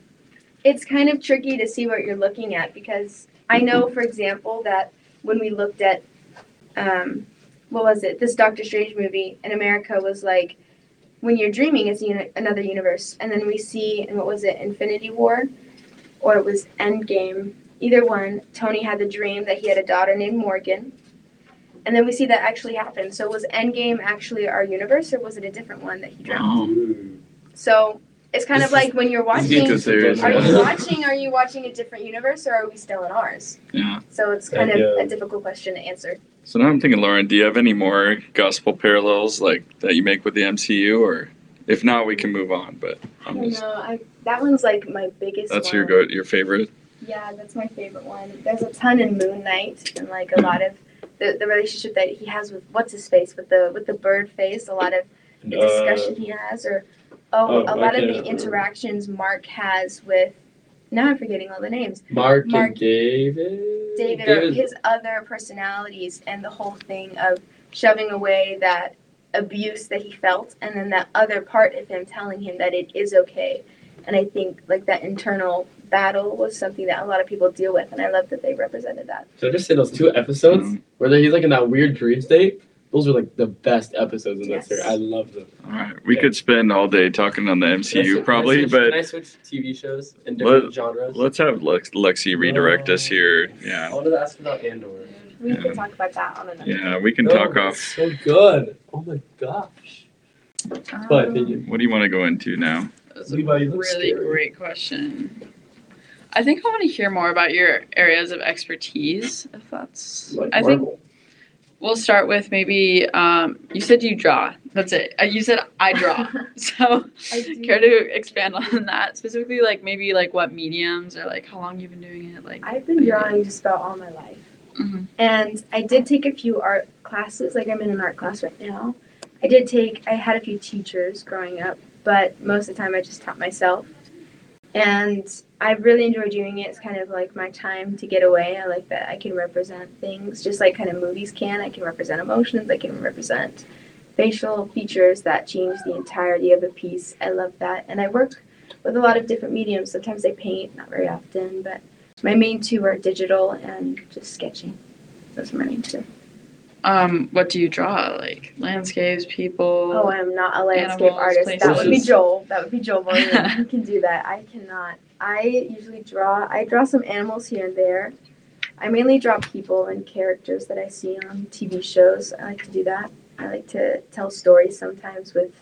It's kind of tricky to see what you're looking at because I know, for example, that when we looked at, um, what was it? This Doctor Strange movie in America was like, when you're dreaming, it's uni- another universe, and then we see, and what was it, Infinity War, or it was Endgame. Either one. Tony had the dream that he had a daughter named Morgan, and then we see that actually happen. So was Endgame actually our universe, or was it a different one that he dreamt? Oh, So it's kind of like when you're watching. serious. Are you watching? Are you watching a different universe, or are we still in ours? Yeah. So it's kind of Yeah. a difficult question to answer. So now I'm thinking, Lauryn, do you have any more gospel parallels like that you make with the MCU, or if not, we can move on. But I I'm don't just know. I, that one's like my biggest. that's one. your go your favorite. Yeah, that's my favorite one. There's a ton in Moon Knight and like a hmm. lot of the, the relationship that he has with what's his face with the with the bird face. A lot of the discussion he has, or oh, oh, a lot of okay. the interactions Mark has with. Now I'm forgetting all the names. Mark, Mark- and David. David, or his other personalities, and the whole thing of shoving away that abuse that he felt, and then that other part of him telling him that it is okay. And I think like that internal battle was something that a lot of people deal with, and I love that they represented that. Should I just say those two episodes Mhm. where he's like in that weird dream state? Those are like the best episodes in Yes. that series. I love them. All right, we could spend all day talking on the Can I MCU swi- probably, can switch, but can I switch TV shows in different genres? let's have Lex- Lexi redirect us here. Yeah. I Yeah, wanted to ask about Andor. We Yeah. can talk about that on another. yeah, we can No, talk off. So good. Oh my gosh. My Um, opinion. What do you want to go into now? That's a Levi, really scary. great question. I think I want to hear more about your areas of expertise, if that's. Like I think Marvel. We'll start with maybe. Um, you said you draw. That's it. Uh, You said I draw. so, I do. care to expand on that specifically? Like maybe like what mediums or like how long you've been doing it? Like. I've been drawing just about all my life. Mhm. And I did take a few art classes, like I'm in an art class right now. I did take, I had a few teachers growing up, but most of the time I just taught myself. And I really enjoy doing it. It's kind of like my time to get away. I like that I can represent things just like kind of movies can. I can represent emotions, I can represent facial features that change the entirety of a piece. I love that. And I work with a lot of different mediums. Sometimes I paint, not very often, but my main two are digital and just sketching. Those are my main two. Um, what do you draw? Like landscapes, people. Oh, I'm not a landscape Animals, artist. That would be. Joel. That would be Joel. He can do that. I cannot. I usually draw. I draw some animals here and there. I mainly draw people and characters that I see on TV shows. I like to do that. I like to tell stories sometimes with,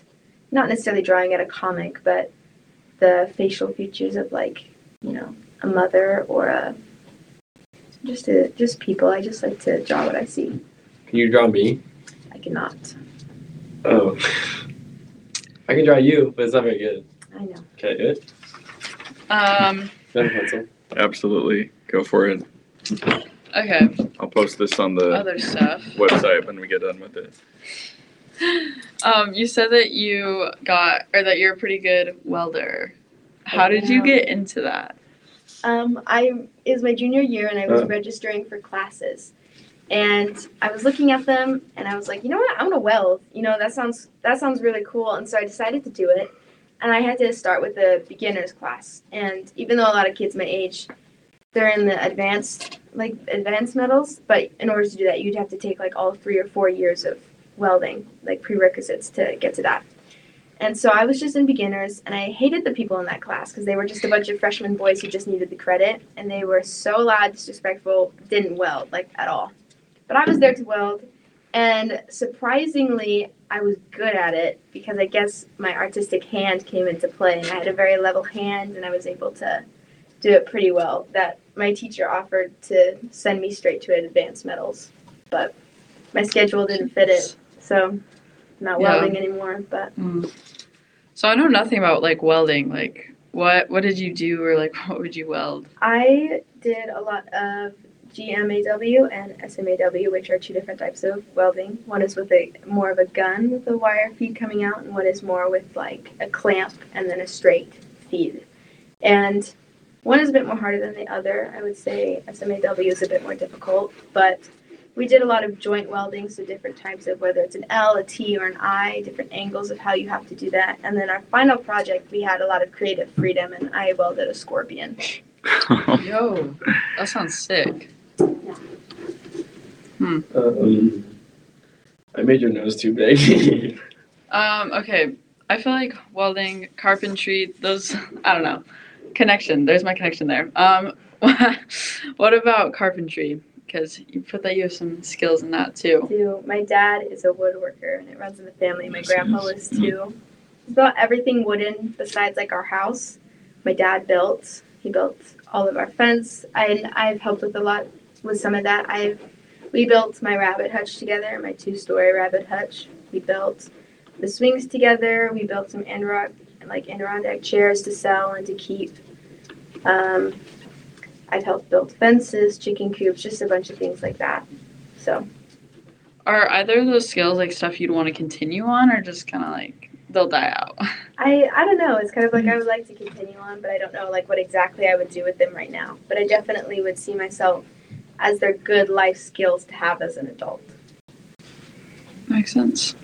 not necessarily drawing at a comic, but the facial features of like, you know, a mother or a just a just people. I just like to draw what I see. Can you draw me? I cannot. Oh. I can draw you, but it's not very good. I know. Can I do it? Um. Do I have a pencil? Absolutely, go for it. Okay. I'll post this on the Other stuff. website when we get done with it. Um, you said that you got or that you're a pretty good welder. How did you get into that? Um, I it was my junior year and I was Uh. registering for classes, and I was looking at them and I was like, you know what, I'm gonna weld. You know that sounds that sounds really cool, and so I decided to do it. And I had to start with a beginners class, and even though a lot of kids my age, they're in the advanced like advanced metals, but in order to do that, you'd have to take like all three or four years of welding, like prerequisites to get to that. And so I was just in beginners, and I hated the people in that class because they were just a bunch of freshman boys who just needed the credit, and they were so loud, disrespectful, didn't weld like at all. But I was there to weld, and surprisingly, I was good at it because I guess my artistic hand came into play, and I had a very level hand, and I was able to do it pretty well. That my teacher offered to send me straight to advanced metals, but my schedule didn't fit it, so I'm not Yeah. welding anymore. But mm. So I know nothing about like welding. Like what what did you do or like what would you weld? I did a lot of GMAW and SMAW, which are two different types of welding. One is with a more of a gun with a wire feed coming out, and one is more with like a clamp and then a straight feed. And one is a bit more harder than the other. I would say SMAW is a bit more difficult, but we did a lot of joint welding, so different types of whether it's an L, a T, or an I, different angles of how you have to do that. And then our final project, we had a lot of creative freedom, and I welded a scorpion. Yo, that sounds sick. Um, I made your nose too big. Um, okay. I feel like welding, carpentry, those I don't know. Connection. There's my connection there. Um what about carpentry? Because you put that you have some skills in that too. too. My dad is a woodworker and it runs in the family. My Yes, grandpa yes. was too. about everything wooden besides like our house. My dad built. He built all of our fence. I I've helped with a lot with some of that. I've we built my rabbit hutch together, my two-story rabbit hutch. We built the swings together. We built some Adirondack like Adirondack chairs to sell and to keep. Um, I've helped build fences, chicken coops, just a bunch of things like that. So Are either of those skills like stuff you'd want to continue on, or just kind of like they'll die out? I I don't know. It's kind of like I would like to continue on, but I don't know like what exactly I would do with them right now. But I definitely would see myself as they're good life skills to have as an adult. Makes sense.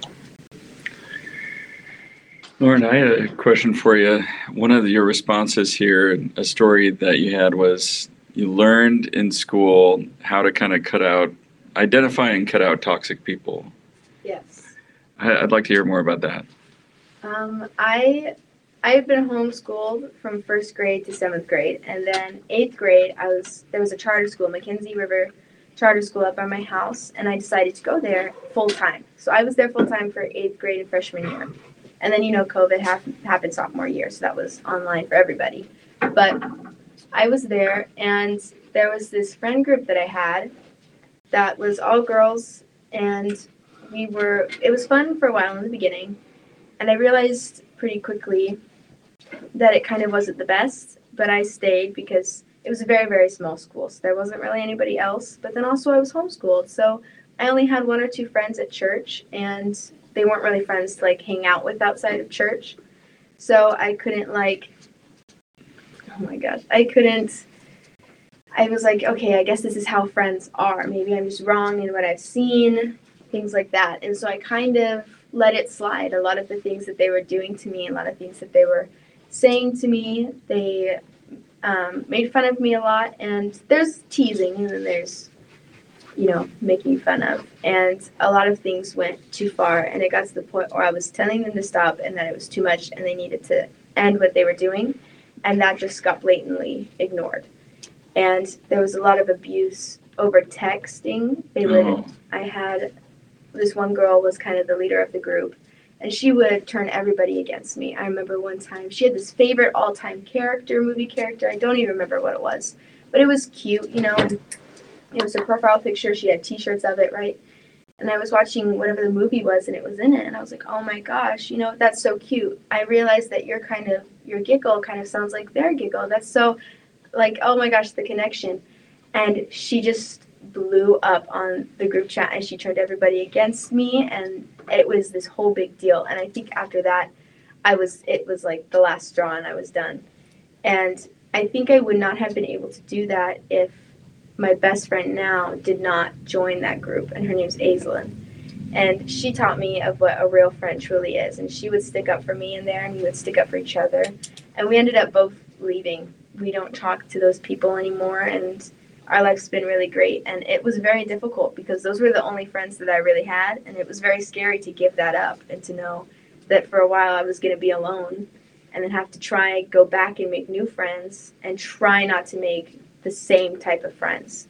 Lauryn, I had a question for you. One of your responses here, a story that you had was you learned in school how to kind of cut out, identify and cut out toxic people. Yes. I- I'd like to hear more about that. Um, I I've been homeschooled from first grade to seventh grade, and then eighth grade I was there was a charter school, McKenzie River Charter School up by my house, and I decided to go there full time. So I was there full time for eighth grade and freshman year, and then you know COVID hap- happened sophomore year, so that was online for everybody. But I was there, and there was this friend group that I had that was all girls, and we were. It was fun for a while in the beginning and I realized pretty quickly that it kind of wasn't the best, but I stayed because it was a very, very small school. So there wasn't really anybody else. But then also I was homeschooled. So I only had one or two friends at church, and they weren't really friends to like hang out with outside of church. So I couldn't like, oh my gosh, I couldn't. I was like, okay, I guess this is how friends are. Maybe I'm just wrong in what I've seen, things like that. And so I kind of let it slide. A lot of the things that they were doing to me, a lot of things that they were saying to me, they um, made fun of me a lot. And there's teasing, and then there's, you know, making fun of. And a lot of things went too far. And it got to the point where I was telling them to stop and that it was too much and they needed to end what they were doing. And that just got blatantly ignored. And there was a lot of abuse over texting. They would, Oh. I had this one girl was kind of the leader of the group and she would turn everybody against me. I remember one time she had this favorite all-time character, movie character. I don't even remember what it was, but it was cute, you know. And it was her profile picture. She had T-shirts of it, right? And I was watching whatever the movie was, and it was in it, and I was like, "Oh my gosh, you know that's so cute." I realized that your kind of your giggle kind of sounds like their giggle. That's so, like, oh my gosh, the connection. And she just blew up on the group chat and she turned everybody against me and it was this whole big deal. And i think after that i was it was like the last straw and i was done. And i think i would not have been able to do that if my best friend now did not join that group. And her name's aislinn. And she taught me of what a real friend truly is. And she would stick up for me in there and we would stick up for each other. And we ended up both leaving. We don't talk to those people anymore. And our life's been really great and it was very difficult because those were the only friends that i really had and it was very scary to give that up and to know that for a while i was going to be alone and then have to try go back and make new friends and try not to make the same type of friends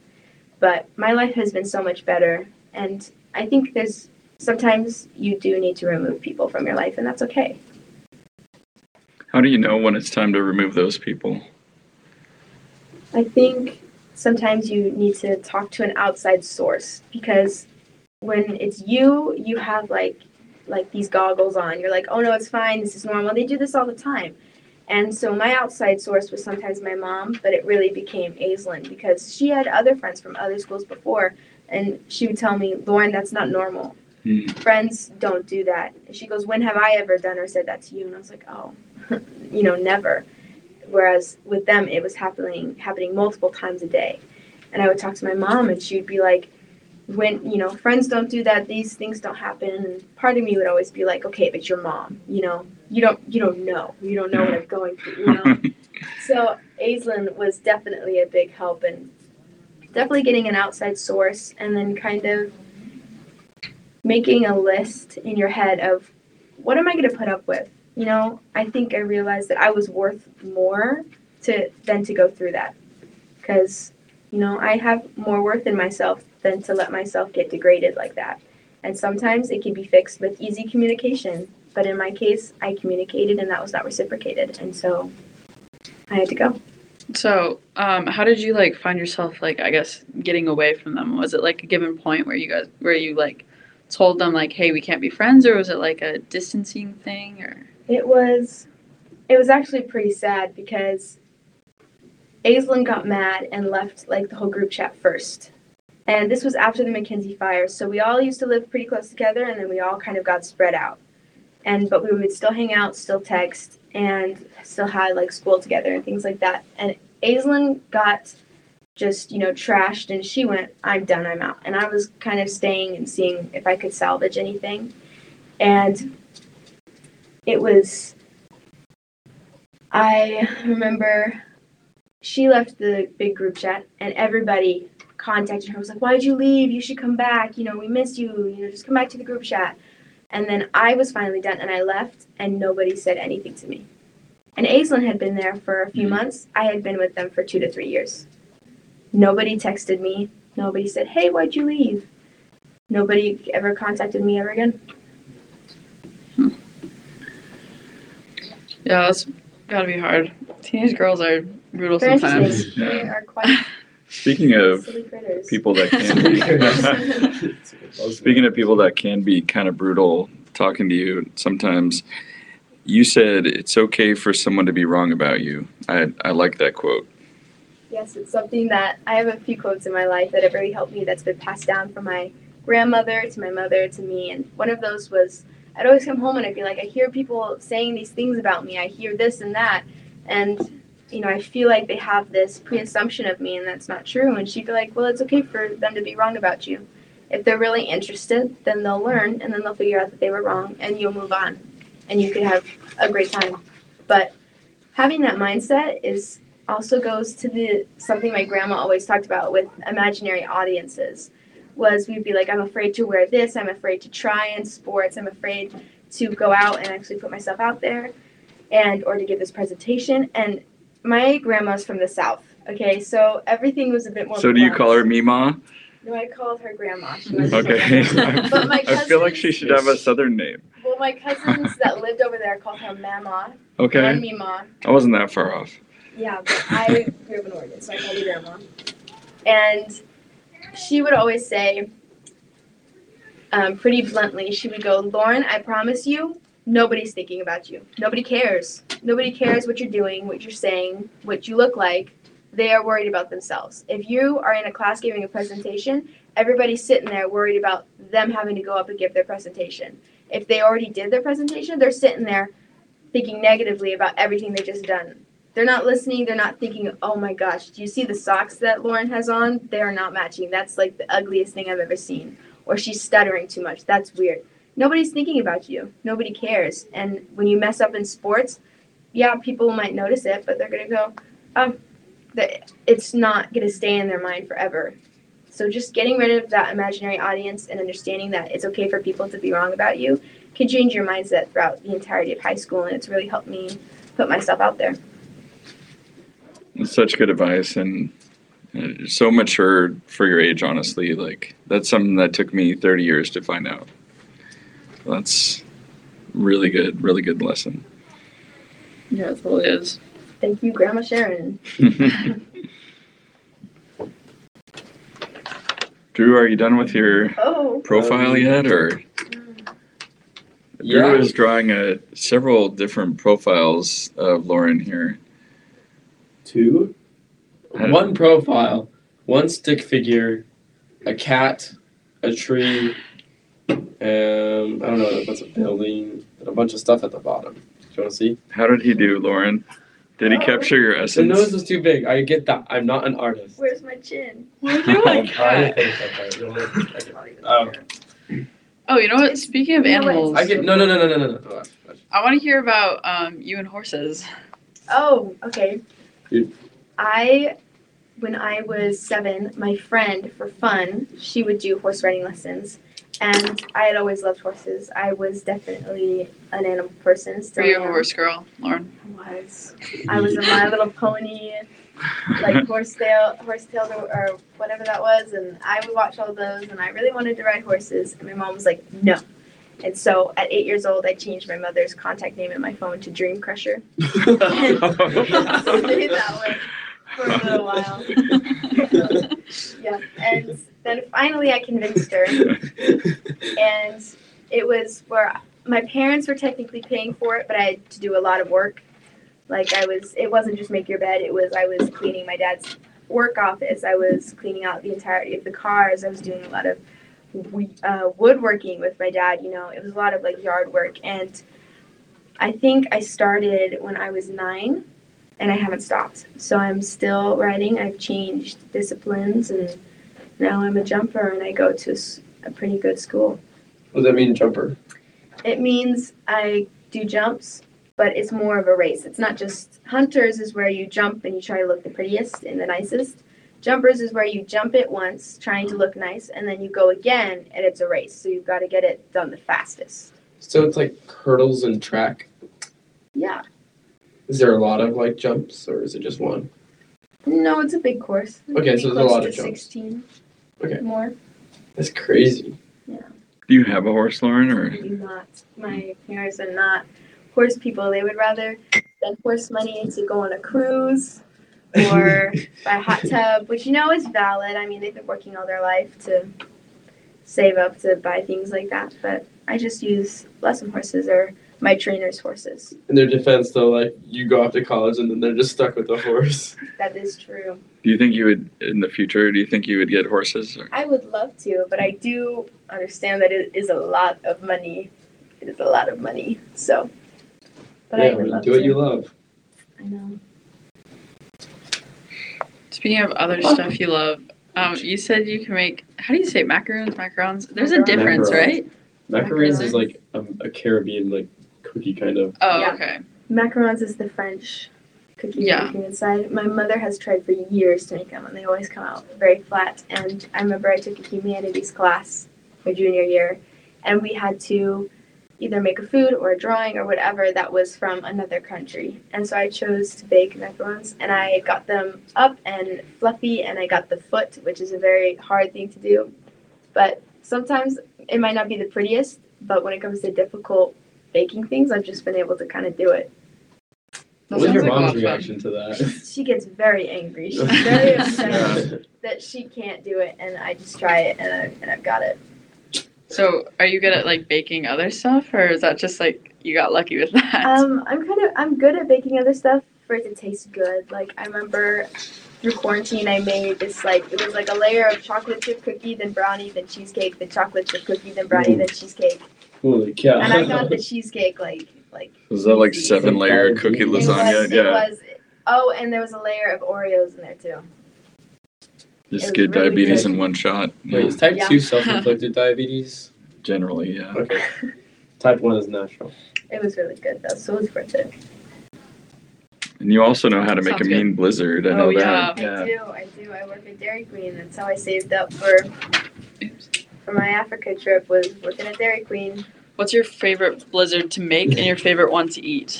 but my life has been so much better and i think there's sometimes you do need to remove people from your life and that's okay How do you know when it's time to remove those people? I think sometimes you need to talk to an outside source because when it's you, you have like like these goggles on. You're like, "Oh no, it's fine. This is normal." They do this all the time. And so my outside source was sometimes my mom, but it really became Aislinn because she had other friends from other schools before and she would tell me, "Lauryn, that's not normal. Hmm. Friends don't do that." And she goes, "When have I ever done or said that to you?" And I was like, "Oh, you know, never." Whereas with them it was happening happening multiple times a day. And i would talk to my mom and she would be like when you know friends don't do that these things don't happen. And part of me would always be like okay but your mom you know you don't you don't know. You don't know what i'm going through you know? So aislinn was definitely a big help and definitely getting an outside source and then kind of making a list in your head of what am i going to put up with you know, I think I realized that I was worth more to than to go through that. Cuz you know, I have more worth in myself than to let myself get degraded like that. And sometimes it can be fixed with easy communication. But in my case, I communicated and that was not reciprocated. And so I had to go. So, um, how did you like find yourself like I guess getting away from them? Was it like a given point where you guys where you like told them like, "Hey, we can't be friends," or was it like a distancing thing or It was it was actually pretty sad because Aislinn got mad and left like the whole group chat first. And this was after the McKenzie fire, so we all used to live pretty close together and then we all kind of got spread out. And but we would still hang out, still text, and still had like school together and things like that. And Aislinn got just, you know, trashed and she went, I'm done, I'm out. And I was kind of staying and seeing if I could salvage anything. And it was I remember she left the big group chat and everybody contacted her was like why'd you leave? You should come back. You know we miss you. You know just come back to the group chat. And then i was finally done and i left and nobody said anything to me. And aislinn had been there for a few mm-hmm. months. I had been with them for two to three years. Nobody texted me. Nobody said hey why'd you leave? Nobody ever contacted me ever again Yeah, that's gotta be hard. Teenage girls are brutal They're sometimes. interesting. They are quite Speaking of silly critters. people that can be, speaking of people that can be kind of brutal, talking to you sometimes, you said it's okay for someone to be wrong about you. I I like that quote. Yes, it's something that I have a few quotes in my life that have really helped me that's been passed down from my grandmother to my mother to me. And one of those was I'd always come home and I'd be like, I hear people saying these things about me. I hear this and that. And, you know, I feel like they have this pre assumption of me and that's not true. And she'd be like, well, it's okay for them to be wrong about you. If they're really interested, then they'll learn and then they'll figure out that they were wrong and you'll move on and you could have a great time. But having that mindset is also goes to the something my grandma always talked about with imaginary audiences was we'd be like i'm afraid to wear this i'm afraid to try in sports i'm afraid to go out and actually put myself out there and or to give this presentation and my grandma's from the south okay so everything was a bit more So do you call her Mima? no i called her grandma Okay. But my I feel like she should have a southern name. well my cousins that lived over there called her mama and Okay. mima I wasn't that far off. Yeah, but I grew up in Oregon, so I called her grandma. And she would always say, um, pretty bluntly, she would go, Lauryn, I promise you, nobody's thinking about you. Nobody cares. Nobody cares what you're doing, what you're saying, what you look like. They are worried about themselves. If you are in a class giving a presentation, everybody's sitting there worried about them having to go up and give their presentation. If they already did their presentation, they're sitting there thinking negatively about everything they just done they're not listening. They're not thinking, oh my gosh, do you see the socks that Lauryn has on? They are not matching. That's like the ugliest thing I've ever seen. Or she's stuttering too much. That's weird. Nobody's thinking about you. Nobody cares. And when you mess up in sports, yeah, people might notice it, but they're going to go, oh, that it's not going to stay in their mind forever. So just getting rid of that imaginary audience and understanding that it's okay for people to be wrong about you can change your mindset throughout the entirety of high school. And it's really helped me put myself out there. It's such good advice and uh, so mature for your age, honestly. Like, that's something that took me 30 years to find out. That's really good, really good lesson. Yeah, it totally is. Thank you, Grandma Sharon. Drew, are you done with your Oh. profile yet? Or Drew is drawing a, several different profiles of Lauryn here. Two. One profile, one stick figure, a cat, a tree, and I don't know what's a building, and a bunch of stuff at the bottom. Do you want to see? How did he do, Lauryn? Did he Oh. capture your essence? The essence? nose is too big. I get that. I'm not an artist. Where's my chin? Why do you Oh, like I that? didn't think so far. Oh. Oh. You know what? Speaking of You know what? animals, I get no, no, no, no, no, no, no. Watch, watch. I want to hear about um, you and horses. Oh, okay. Dude. I, when I was seven, my friend, for fun, she would do horse riding lessons. And I had always loved horses. I was definitely an animal person. Were Still you a horse girl, Lauryn? I was. I was a My Little Pony, like horsetail, horsetail or, or whatever that was, and I would watch all those, and I really wanted to ride horses, and my mom was like, no. And so at eight years old, I changed my mother's contact name in my phone to Dream Crusher. That way for a little while. yeah, and then finally I convinced her, and it was where my parents were technically paying for it, but I had to do a lot of work. Like I was, it wasn't just make your bed. It was I was cleaning my dad's work office. I was cleaning out the entirety of the cars. I was doing a lot of we, uh, woodworking with my dad. You know, it was a lot of like yard work, and I think I started when I was nine, and I haven't stopped. So I'm still riding. I've changed disciplines, and now I'm a jumper, and I go to a pretty good school. What does that mean, jumper? It means I do jumps, but it's more of a race. It's not just hunters is where you jump and you try to look the prettiest and the nicest. Jumpers is where you jump it once, trying to look nice, and then you go again, and it's a race. So you've got to get it done the fastest. So it's like hurdles and track. Yeah. Is there a lot of like jumps, or is it just one? No, it's a big course. Okay, so there's a lot to of jumps. Sixteen. Okay. More. That's crazy. Yeah. Do you have a horse, Lauryn, I or do not. My parents are not horse people. They would rather spend horse money to go on a cruise or buy a hot tub, which you know is valid. I mean, they've been working all their life to save up to buy things like that. But I just use lesson horses or my trainer's horses. In their defense, though, like you go off to college and then they're just stuck with the horse. That is true. do you think you would in the future? Do you think you would get horses? Or? I would love to, but I do understand that it is a lot of money. It is a lot of money. So, but yeah, I would when you love do to. what you love. I know. Speaking of other stuff you love, um, you said you can make. How do you say macaroons? Macarons. There's a difference, Macarons. right? Macarons, is like a, a Caribbean like cookie kind of. Oh, Yeah. okay. Macarons is the French cookie Yeah. making inside. My mother has tried for years to make them, and they always come out very flat. And I remember I took a humanities class my junior year, and we had to either make a food or a drawing or whatever that was from another country. And so I chose to bake macarons, and I got them up and fluffy, and I got the foot, which is a very hard thing to do. But sometimes it might not be the prettiest, but when it comes to difficult baking things, I've just been able to kind of do it. What was your like mom's of reaction to that? She gets very angry. She's very upset Yeah. that she can't do it, and I just try it, and, I, and I've got it. So, are you good at like baking other stuff, or is that just like you got lucky with that? Um, I'm kind of I'm good at baking other stuff for it to taste good. Like I remember through quarantine, I made this like it was like a layer of chocolate chip cookie, then brownie, then cheesecake, then chocolate chip cookie, then brownie, Ooh. then cheesecake, Holy cow! and I got the cheesecake like like Was that like seven layer cookie It was, lasagna? it yeah. was. Oh, and there was a layer of Oreos in there too. Just get really diabetes good. in one shot. Wait, is type Yeah. two self-inflicted diabetes? generally, yeah. Okay. type one is natural. It was really good though, so it was worth it. And you also know how to make Sounds a good. mean blizzard. I Oh, know yeah. that. I do, I do. I work at Dairy Queen. That's how I saved up for for my Africa trip was working at Dairy Queen. What's your favorite blizzard to make and your favorite one to eat?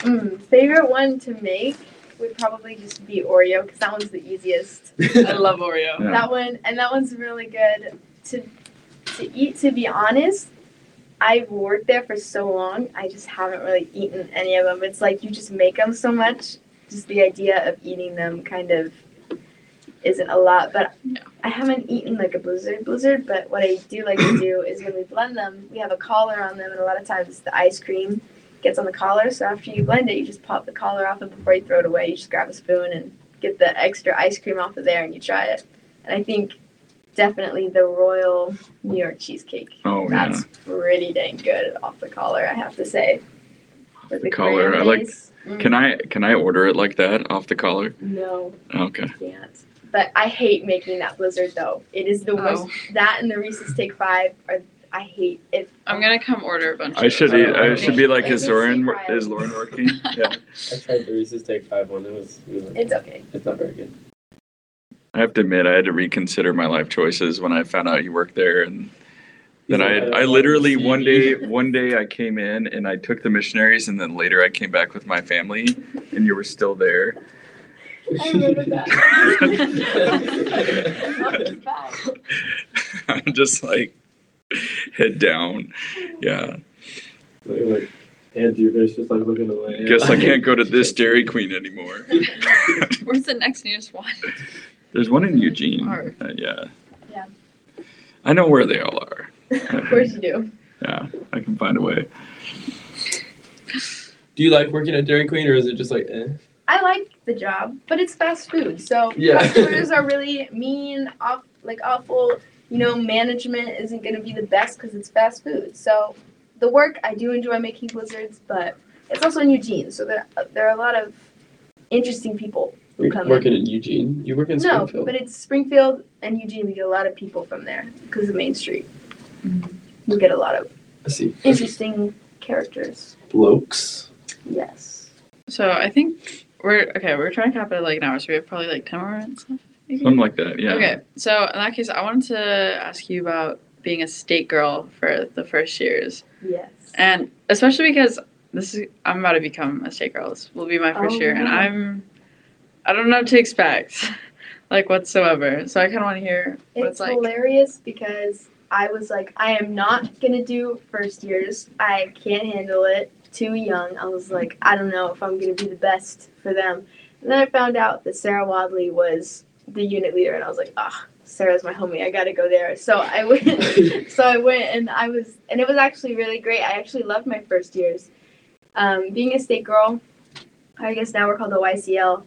Mm, favorite one to make would probably just be Oreo because that one's the easiest. I love Oreo. Yeah. That one and that one's really good to to eat. To be honest, I've worked there for so long. I just haven't really eaten any of them. It's like you just make them so much. Just the idea of eating them kind of isn't a lot. But Yeah. I haven't eaten like a blizzard blizzard. But what I do like to do is when we blend them, we have a collar on them, and a lot of times the ice cream gets on the collar. So after you blend it, you just pop the collar off, and before you throw it away, you just grab a spoon and get the extra ice cream off of there, and you try it. And I think definitely the Royal New York cheesecake. Oh, yeah. That's pretty dang good off the collar, I have to say. With The collar, I like- mm, Can I can I order it like that off the collar? No, Okay. I can't. But I hate making that blizzard though. It is the worst. Oh. That and the Reese's Take Five are. I hate it. I'm gonna come order a bunch. I of should eat. I should be like, is me Lauryn is Lauryn working? Yeah. I tried the Reese's Take Five one. It was, it was It's okay. it's not very good. I have to admit, I had to reconsider my life choices when I found out you worked there, and then I, I literally one day, one day I came in and I took the missionaries, and then later I came back with my family, and you were still there. I remember that. I'm just like, head down. Yeah. Like, like, and your face just like looking away. Guess I can't go to this Dairy Queen anymore. Where's the next nearest one? There's one in Eugene. Uh, yeah. Yeah. I know where they all are. of course you do. Yeah, I can find a way. Do you like working at Dairy Queen or is it just like eh? I like the job, but it's fast food, so Yeah. customers are really mean, off, like awful. You know, management isn't going to be the best because it's fast food. So, the work I do enjoy making blizzards, but it's also in Eugene, so there there are a lot of interesting people who You're come working in Eugene? You work in no, Springfield? but it's Springfield and Eugene. We get a lot of people from there because of Main Street. Mhm. We get a lot of I see. interesting characters. Blokes. Yes. So I think we're okay. We're trying to cap it at like an hour, so we have probably like ten more minutes. left, maybe? Something like that. Yeah. Okay, so in that case, I wanted to ask you about being a state girl for the first years, Yes. and especially because this is I'm about to become a state girl. This will be my first Oh, year, and. I'm I don't know what to expect, like whatsoever. So I kind of want to hear what It's it's like. hilarious because I was like, I am not gonna do first years. I can't handle it. Too young. I was like, I don't know if I'm gonna be the best for them. And then I found out that Sarah Wadley was the unit leader, and I was like, ah, Sarah's my homie. I gotta go there. So I went. so I went, and I was, and it was actually really great. I actually loved my first years. Um, being a state girl, I guess now we're called the YCL,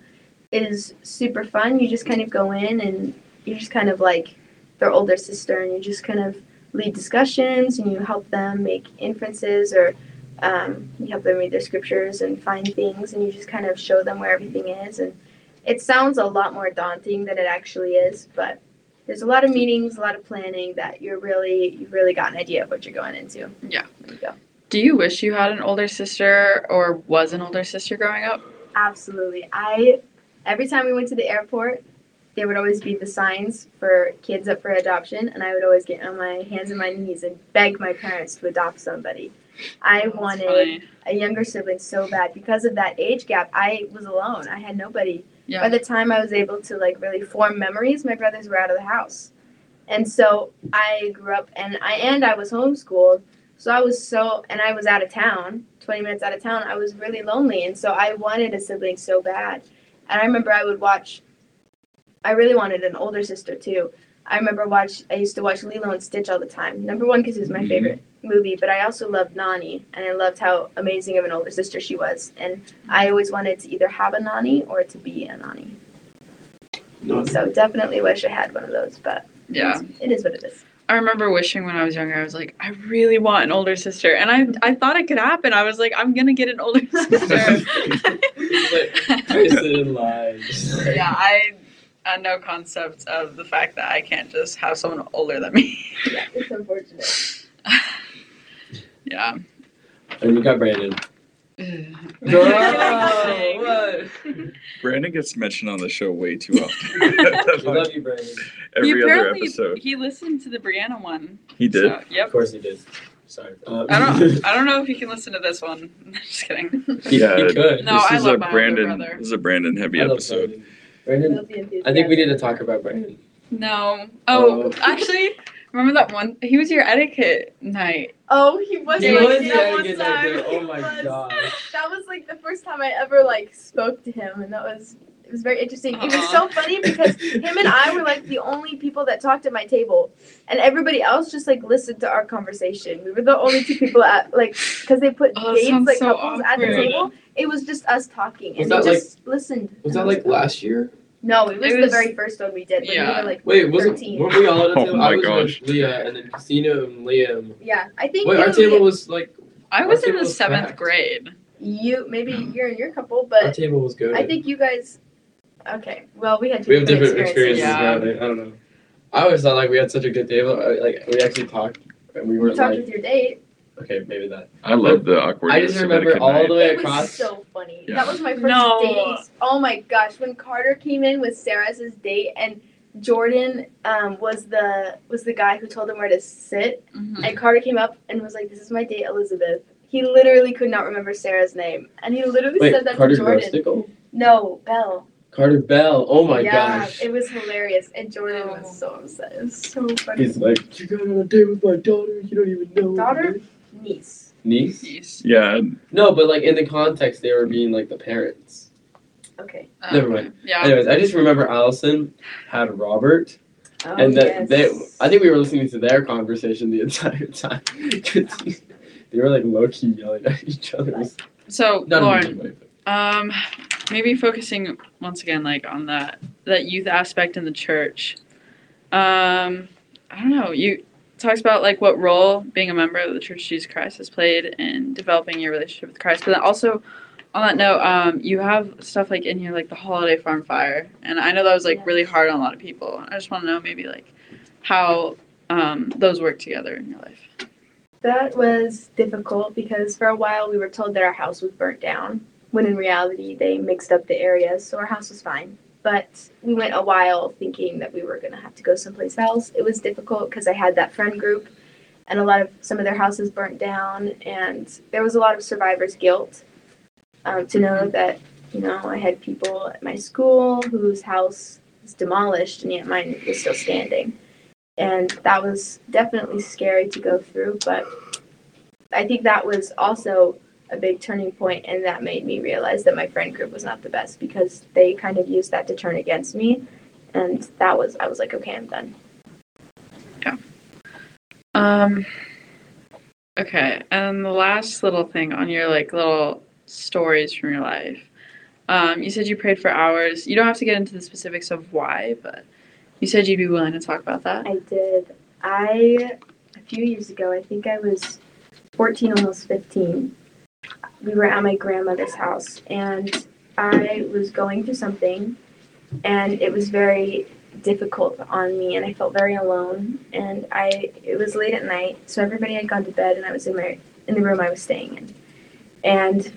is super fun. You just kind of go in and you're just kind of like their older sister and you just kind of lead discussions and you help them make inferences or um, you help them read their scriptures and find things and you just kind of show them where everything is and it sounds a lot more daunting than it actually is but there's a lot of meetings a lot of planning that you're really you've really got an idea of what you're going into Yeah. there you go Do you wish you had an older sister or was an older sister growing up? Absolutely. I every time we went to the airport, there would always be the signs for kids up for adoption, and I would always get on my hands and my knees and beg my parents to adopt somebody. I That's wanted funny. a younger sibling so bad because of that age gap. I was alone. I had nobody. Yeah. By the time I was able to like really form memories, my brothers were out of the house, and so I grew up and I and I was homeschooled. So I was so and I was out of town, twenty minutes out of town. I was really lonely, and so I wanted a sibling so bad. And I remember I would watch. I really wanted an older sister too. I remember watch. I used to watch Lilo and Stitch all the time. Number one because it was my Mhm. favorite movie, but I also loved Nani, and I loved how amazing of an older sister she was. And I always wanted to either have a Nani or to be a Nani. No. So definitely wish I had one of those, but Yeah. it is what it is. I remember wishing when I was younger, I was like, I really want an older sister. And I I thought it could happen. I was like, I'm gonna get an older sister. I sit in like- yeah, I had no concept of the fact that I can't just have someone older than me. Yeah, it's unfortunate. yeah. And you got Brandon. Oh, what? Brandon gets mentioned on the show way too often. We love you, Brandon. Every he other apparently episode. he listened to the Brianna one. He did. So, yep. Of course he did. Sorry. Uh, I don't I don't know if he can listen to this one. just kidding. he, Yeah, he could. No, this I is love a my older Brandon. brother. This is a Brandon heavy I love episode. Brandon. Brandon, I think we need enthusiasm. to talk about Brandon. No. Oh, Oh. actually, remember that one? He was your etiquette night. Oh, he was. He like was that the one time. night there. Oh my was. gosh. That was like the first time I ever like spoke to him, and that was it was very interesting. It was so funny because him and I were like the only people that talked at my table, and everybody else just like listened to our conversation. We were the only two people at like because they put Oh, dates like so couples at the table. It was just us talking, Was and we that, just listened. Was that it like fun. last year? No, it was, It the very first one we did. When Yeah. we were like Wait, wasn't 13. weren't we all at a Oh my I was gosh. with Leah and then Christina and Liam. Yeah, I think Wait, our table was like I was in the was seventh packed. grade. you maybe you're in your couple, but our table was good. I think you guys. Okay, well we had two we have different experiences. experiences. Yeah. I don't know. I always thought like we had such a good table. uh, Like we actually talked and we weren't talked like with your date. Okay, maybe that. I love the awkward. I just remember all the way It was across. so funny. Yeah. That was my first No. date. Oh my gosh, when Carter came in with Sarah's date and Jordan um, was the was the guy who told him where to sit, Mhm. and Carter came up and was like, "This is my date, Elizabeth." He literally could not remember Sarah's name, and he literally Wait, said that Carter to Jordan. Grostickle? No, Belle. Carter Bell. Oh my yeah, gosh. it was hilarious, and Jordan Oh. was so upset. It was so funny. He's like, you got on a date with my daughter. You don't even know. Daughter? Niece. Niece. Jeez. Yeah, No, but like in the context, they were being like the parents. Okay. Oh, Never mind. Yeah. Anyways, I just remember Allison had Robert, Oh, and that yes. they. I think we were listening to their conversation the entire time. they were like low key yelling at each other. So, Not Lauryn, way, Um, maybe focusing once again, like on that that youth aspect in the church. Um, I don't know. You talks about like what role being a member of the Church of Jesus Christ has played in developing your relationship with Christ. But then also, on that note, um, you have stuff like in here like the holiday farm fire, and I know that was like really hard on a lot of people. I just want to know maybe like how um, those work together in your life. That was difficult because for a while we were told that our house was burnt down, when in reality they mixed up the areas, so our house was fine. But we went a while thinking that we were going to have to go someplace else. It was difficult because I had that friend group, and a lot of some of their houses burnt down, and there was a lot of survivor's guilt um, to know that you know I had people at my school whose house was demolished, and yet mine was still standing and that was definitely scary to go through but i think that was also a big turning point and that made me realize that my friend group was not the best because they kind of used that to turn against me and that was i was like okay i'm done Yeah. Um. Okay, and the last little thing on your like little stories from your life. Um, you said you prayed for hours. You don't have to get into the specifics of why, but you said you'd be willing to talk about that. i did i a few years ago i think i was 14 almost 15 we were at my grandmother's house and i was going through something and it was very difficult on me and I felt very alone and I it was late at night so everybody had gone to bed and I was in my in the room I was staying in. And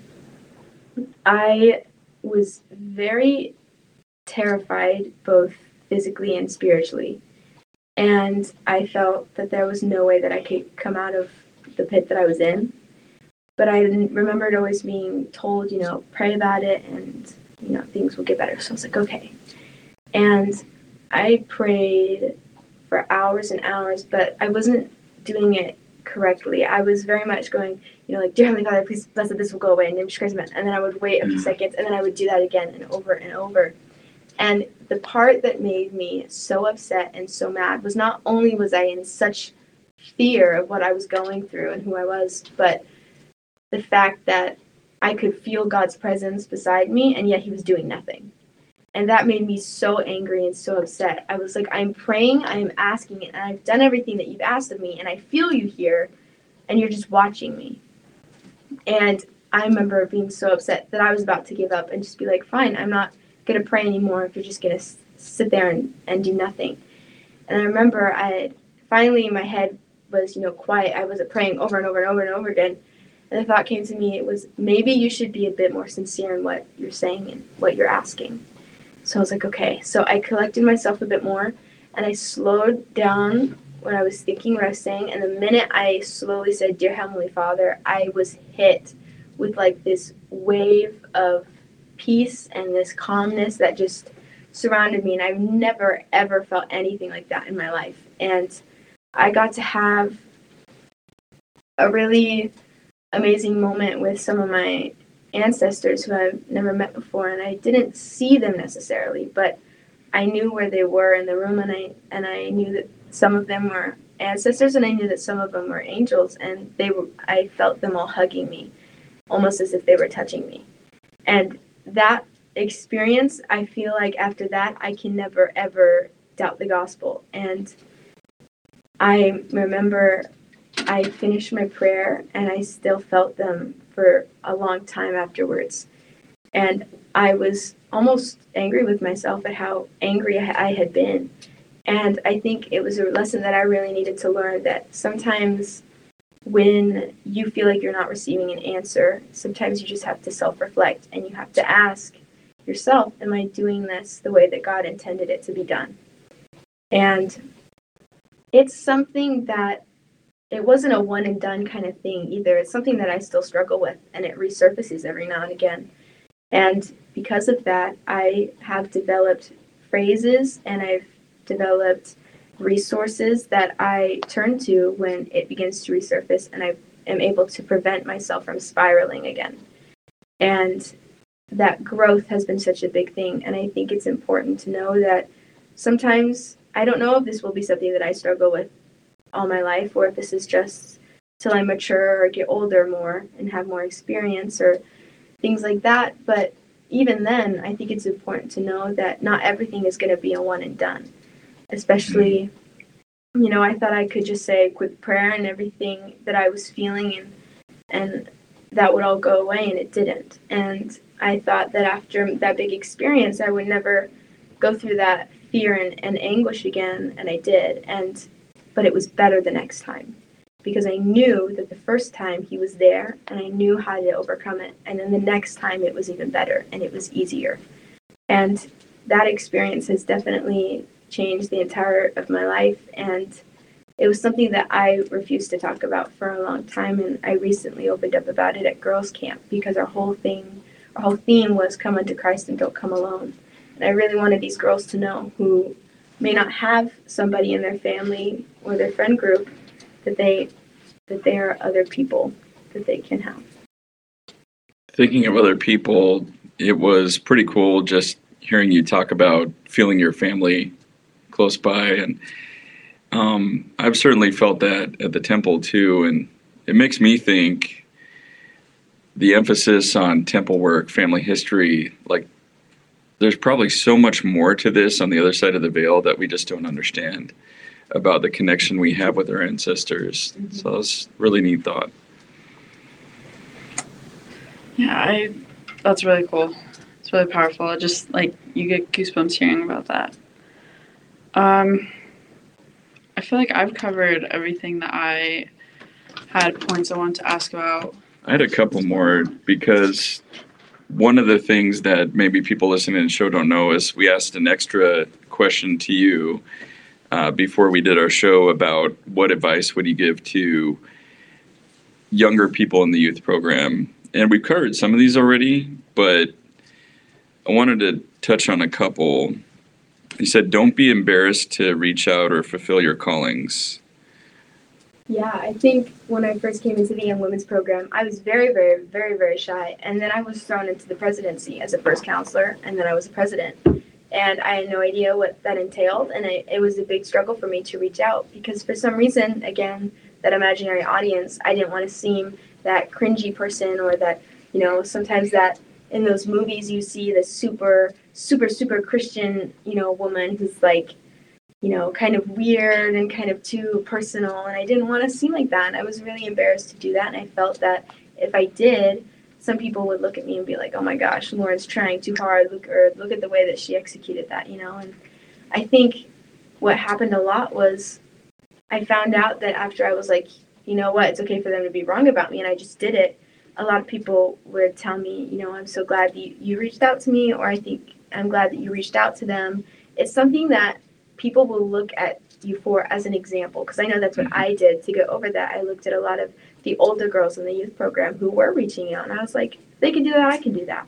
I was very terrified both physically and spiritually and I felt that there was no way that I could come out of the pit that I was in but I remembered always being told you know pray about it and you know things will get better so I was like okay and I prayed for hours and hours, but I wasn't doing it correctly. I was very much going, you know, like, Dear Heavenly Father, please bless that this will go away, and name Jesus Christ. And then I would wait a few mm. seconds, and then I would do that again and over and over. And the part that made me so upset and so mad was not only was I in such fear of what I was going through and who I was, but the fact that I could feel God's presence beside me, and yet He was doing nothing. And that made me so angry and so upset. I was like, I'm praying, I am asking and I've done everything that you've asked of me, and I feel you here, and you're just watching me. And I remember being so upset that I was about to give up and just be like, fine, I'm not going to pray anymore if you're just going to s- sit there and, and do nothing. And I remember I finally my head was, you know, quiet. I wasn't praying over and over and over and over again. And the thought came to me, it was maybe you should be a bit more sincere in what you're saying and what you're asking. So I was like, okay. So I collected myself a bit more and I slowed down what I was thinking, what I was saying. And the minute I slowly said, Dear Heavenly Father, I was hit with like this wave of peace and this calmness that just surrounded me. And I've never, ever felt anything like that in my life. And I got to have a really amazing moment with some of my ancestors who I've never met before, and I didn't see them necessarily, but I knew where they were in the room, and I and I knew that some of them were ancestors, and I knew that some of them were angels, and they were. I felt them all hugging me, almost as if they were touching me, and that experience, I feel like after that, I can never ever doubt the gospel, and I remember I finished my prayer, and I still felt them for a long time afterwards. And I was almost angry with myself at how angry I had been. And I think it was a lesson that I really needed to learn that sometimes when you feel like you're not receiving an answer, sometimes you just have to self reflect and you have to ask yourself, Am I doing this the way that God intended it to be done? And it's something that it wasn't a one and done kind of thing either. It's something that I still struggle with and it resurfaces every now and again. And because of that, I have developed phrases and I've developed resources that I turn to when it begins to resurface and I am able to prevent myself from spiraling again. And that growth has been such a big thing. And I think it's important to know that sometimes I don't know if this will be something that I struggle with all my life or if this is just till I mature or get older more and have more experience or things like that. But even then, I think it's important to know that not everything is going to be a one and done. Especially, you know, I thought I could just say a quick prayer and everything that I was feeling and and that would all go away and it didn't. And I thought that after that big experience, I would never go through that fear and, and anguish again, and I did. And but it was better the next time because I knew that the first time he was there and I knew how to overcome it. And then the next time it was even better and it was easier. And that experience has definitely changed the entire of my life and it was something that I refused to talk about for a long time and I recently opened up about it at girls camp because our whole thing our whole theme was come unto Christ and don't come alone. And I really wanted these girls to know who may not have somebody in their family or their friend group that they that there are other people that they can have. Thinking of other people, it was pretty cool just hearing you talk about feeling your family close by. And um, I've certainly felt that at the temple too. And it makes me think the emphasis on temple work, family history, like there's probably so much more to this on the other side of the veil that we just don't understand about the connection we have with our ancestors. Mm-hmm. So it's really neat thought. Yeah, I that's really cool. It's really powerful. It just like you get goosebumps hearing about that. Um I feel like I've covered everything that I had points I wanted to ask about. I had a couple more because one of the things that maybe people listening to the show don't know is we asked an extra question to you uh, before we did our show about what advice would you give to younger people in the youth program. And we've covered some of these already, but I wanted to touch on a couple. He said, Don't be embarrassed to reach out or fulfill your callings. Yeah, I think when I first came into the Young Women's Program, I was very, very, very, very shy. And then I was thrown into the presidency as a first counselor, and then I was a president and I had no idea what that entailed. And it, it was a big struggle for me to reach out because for some reason, again, that imaginary audience, I didn't want to seem that cringy person or that, you know, sometimes that in those movies you see the super, super, super Christian, you know, woman who's like, you know, kind of weird and kind of too personal. And I didn't want to seem like that. And I was really embarrassed to do that. And I felt that if I did, some people would look at me and be like, "Oh my gosh, Lauryn's trying too hard. Look or look at the way that she executed that," you know. And I think what happened a lot was I found out that after I was like, you know what, it's okay for them to be wrong about me, and I just did it. A lot of people would tell me, you know, I'm so glad that you, you reached out to me, or I think I'm glad that you reached out to them. It's something that people will look at you for as an example because I know that's what mm-hmm. I did to get over that. I looked at a lot of the older girls in the youth program who were reaching out, and I was like, they can do that, I can do that.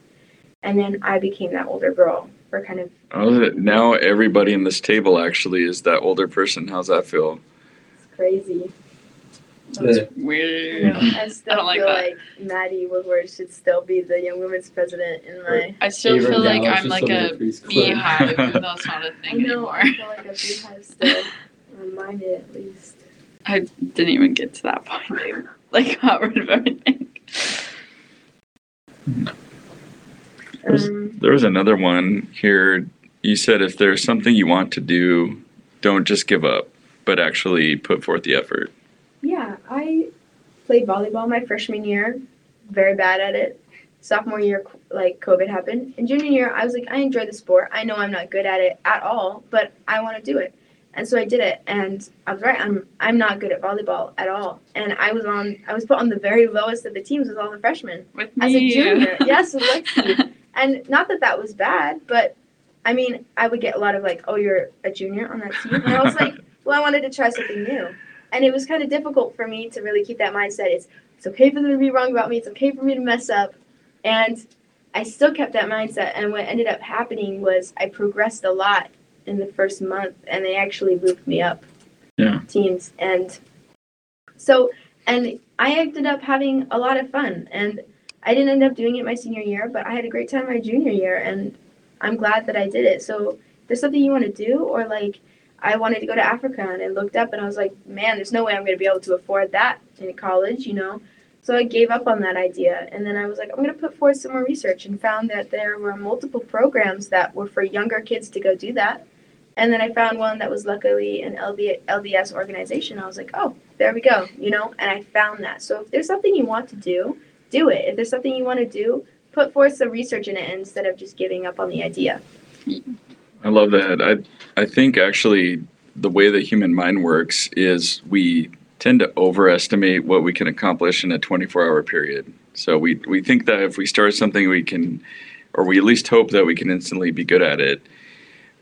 And then I became that older girl for kind of. Oh, now everybody in this table actually is that older person. How's that feel? It's crazy. That's weird. I, I still I don't like feel that. like Maddie Woodward should still be the young women's president in my. I still feel like I'm like a beehive, even though it's not a thing I know, anymore. I feel like a beehive still. Remind it at least. I didn't even get to that point. They like got rid of everything. There's, um, there was another one here. You said if there's something you want to do, don't just give up, but actually put forth the effort. I played volleyball my freshman year, very bad at it. Sophomore year, like COVID happened. And junior year, I was like, I enjoy the sport. I know I'm not good at it at all, but I want to do it. And so I did it, and I was right. I'm I'm not good at volleyball at all, and I was on I was put on the very lowest of the teams with all the freshmen with as a junior. yes, with Lexi. and not that that was bad, but I mean I would get a lot of like, oh, you're a junior on that team, and I was like, well, I wanted to try something new, and it was kind of difficult for me to really keep that mindset. It's it's okay for them to be wrong about me. It's okay for me to mess up, and I still kept that mindset. And what ended up happening was I progressed a lot in the first month, and they actually moved me up Yeah. teams. And so, and I ended up having a lot of fun. And I didn't end up doing it my senior year, but I had a great time my junior year, and I'm glad that I did it. So, if there's something you want to do, or like I wanted to go to Africa, and I looked up and I was like, man, there's no way I'm going to be able to afford that in college, you know. So I gave up on that idea, and then I was like, I'm going to put forth some more research, and found that there were multiple programs that were for younger kids to go do that. And then I found one that was luckily an LD, LDS organization. I was like, oh, there we go, you know. And I found that. So if there's something you want to do, do it. If there's something you want to do, put forth some research in it instead of just giving up on the idea. I love that. I I think actually the way the human mind works is we tend to overestimate what we can accomplish in a 24-hour period. So we we think that if we start something we can or we at least hope that we can instantly be good at it.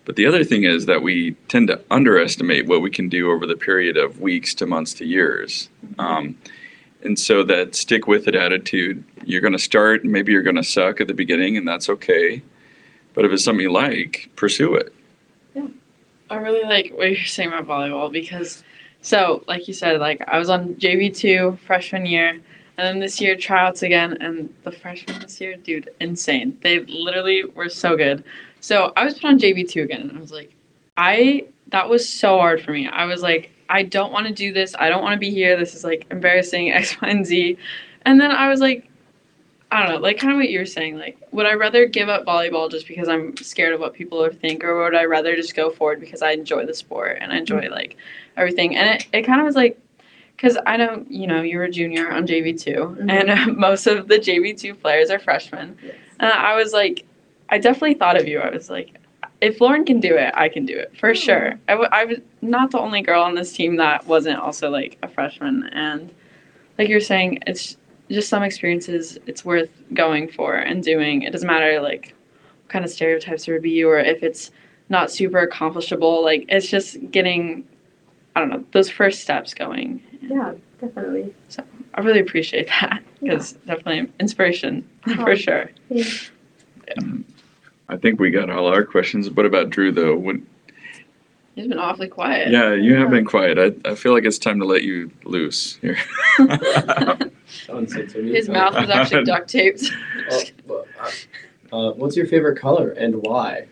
But the other thing is that we tend to underestimate what we can do over the period of weeks to months to years. Um, and so that stick with it attitude, you're going to start, maybe you're going to suck at the beginning, and that's okay. But if it's something you like, pursue it. I really like what you're saying about volleyball because, so like you said, like I was on JV two freshman year, and then this year tryouts again, and the freshmen this year, dude, insane. They literally were so good. So I was put on JV two again, and I was like, I that was so hard for me. I was like, I don't want to do this. I don't want to be here. This is like embarrassing X, Y, and Z. And then I was like, I don't know, like kind of what you were saying. Like, would I rather give up volleyball just because I'm scared of what people would think, or would I rather just go forward because I enjoy the sport and I enjoy like everything? And it, it kind of was like, because I know you know you were a junior on JV 2 Mhm. and uh, most of the JV two players are freshmen. And I was like, I definitely thought of you. I was like, if Lauryn can do it, I can do it for sure. I, w- I was not the only girl on this team that wasn't also like a freshman. And like you're saying, it's just some experiences it's worth going for and doing. It doesn't matter like what kind of stereotypes there would be or if it's not super accomplishable. Like it's just getting, I don't know, those first steps going. Yeah, definitely. So I really appreciate that because definitely inspiration uh-huh. for Oh. sure. I think we got all our questions. What about Drew though? When, He's been awfully quiet. yeah, you have been quiet. I, I feel like it's time to let you loose here. His mouth was actually duct taped. Oh, uh, what's your favorite color and why?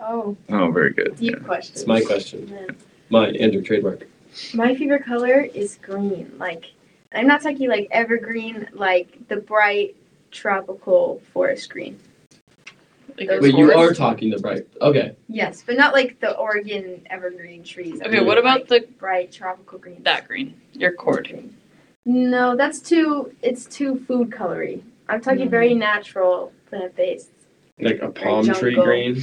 Oh, oh, very good. deep question. It's my question. Man. Mine, Andrew, trademark. My favorite color is green. Like, I'm not talking like evergreen, like the bright tropical forest green. Like, Those Wait, you horse- are talking the bright. Okay. Yes, but not like the Oregon evergreen trees. I Okay, mean, what about the bright tropical green? that green, your cord. No, that's too. It's too food colory. I'm talking Mm. very natural, plant based. Like a palm tree jungle. green.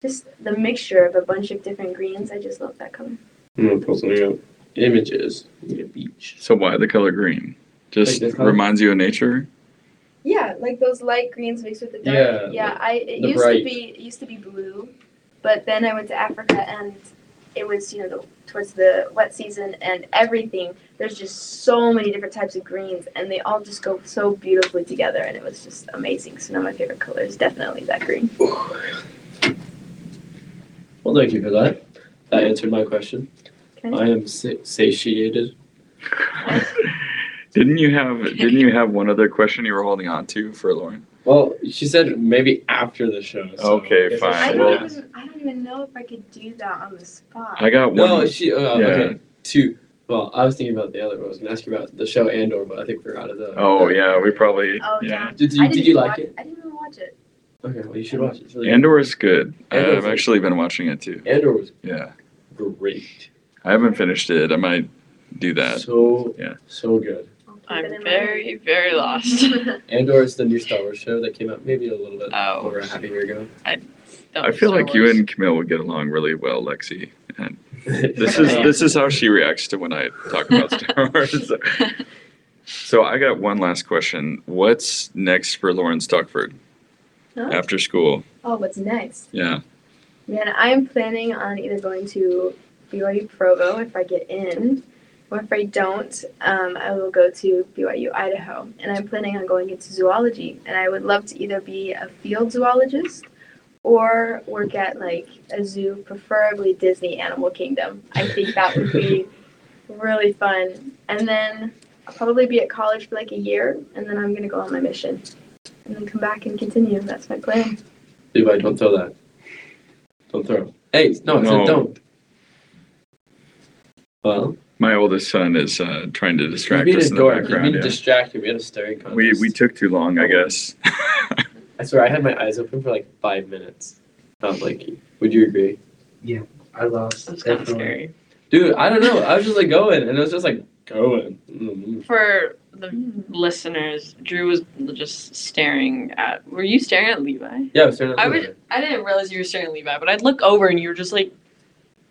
Just the mixture of a bunch of different greens. I just love that color. I'm gonna pull something up. Images. Need a beach. So why the color green? Just Like this color? reminds you of nature. Yeah, like those light greens mixed with the dark. Yeah, yeah. I it used bright. to be it used to be blue, but then I went to Africa and it was you know the, towards the wet season and everything. There's just so many different types of greens and they all just go so beautifully together and it was just amazing. So now my favorite color is definitely that green. Well, thank you for that. That answered my question. Okay. I am satiated. didn't you have Didn't you have one other question you were holding on to for Lauryn? Well, she said maybe after the show. so Okay, fine. I don't ask. even I don't even know if I could do that on the spot. I got one. No, she. Uh, Yeah. Okay, two. Well, I was thinking about the other one. I was gonna ask you about the show Andor, but I think we're out of the. oh yeah, we probably Oh yeah. yeah. Did you didn't Did you like watch, it? I didn't even watch it. Okay, well you should watch it. It's really good. Andor is good. Andor's I've good. actually been watching it too. Andor was Yeah, great. I haven't finished it. I might do that. So Yeah. so good. I'll keep I'm it in very, very lost. Andor is the new Star Wars show that came out maybe a little bit Oh. over a half a year ago. Don't I feel Star like you and Camille would get along really well, Lexi. And this is this is how she reacts to when I talk about Star Wars. So I got one last question. What's next for Lauryn Stockford Huh? after school? oh, what's next? Yeah. Man, I'm planning on either going to BYU Provo if I get in, or if I don't, um, I will go to BYU Idaho, and I'm planning on going into zoology. And I would love to either be a field zoologist or work at like a zoo, preferably Disney Animal Kingdom. I think that would be really fun. And then I'll probably be at college for like a year, and then I'm gonna go on my mission, and then come back and continue. That's my plan. Levi, don't throw that. Don't throw. Hey, no, I No. said don't. Well, My oldest son is uh, trying to distract being us in the dork. You're background. being yeah. distracted. We had a staring contest. We we took too long, I guess. I swear, I had my eyes open for like five minutes. Not blinking. Would you agree? Yeah, I lost. That's kind of scary. Dude, I don't know. I was just like going, and it was just like going. For the listeners, Drew was just staring at. Were you staring at Levi? Yeah, I was staring at I Levi. would. I didn't realize you were staring at Levi, but I'd look over and you were just like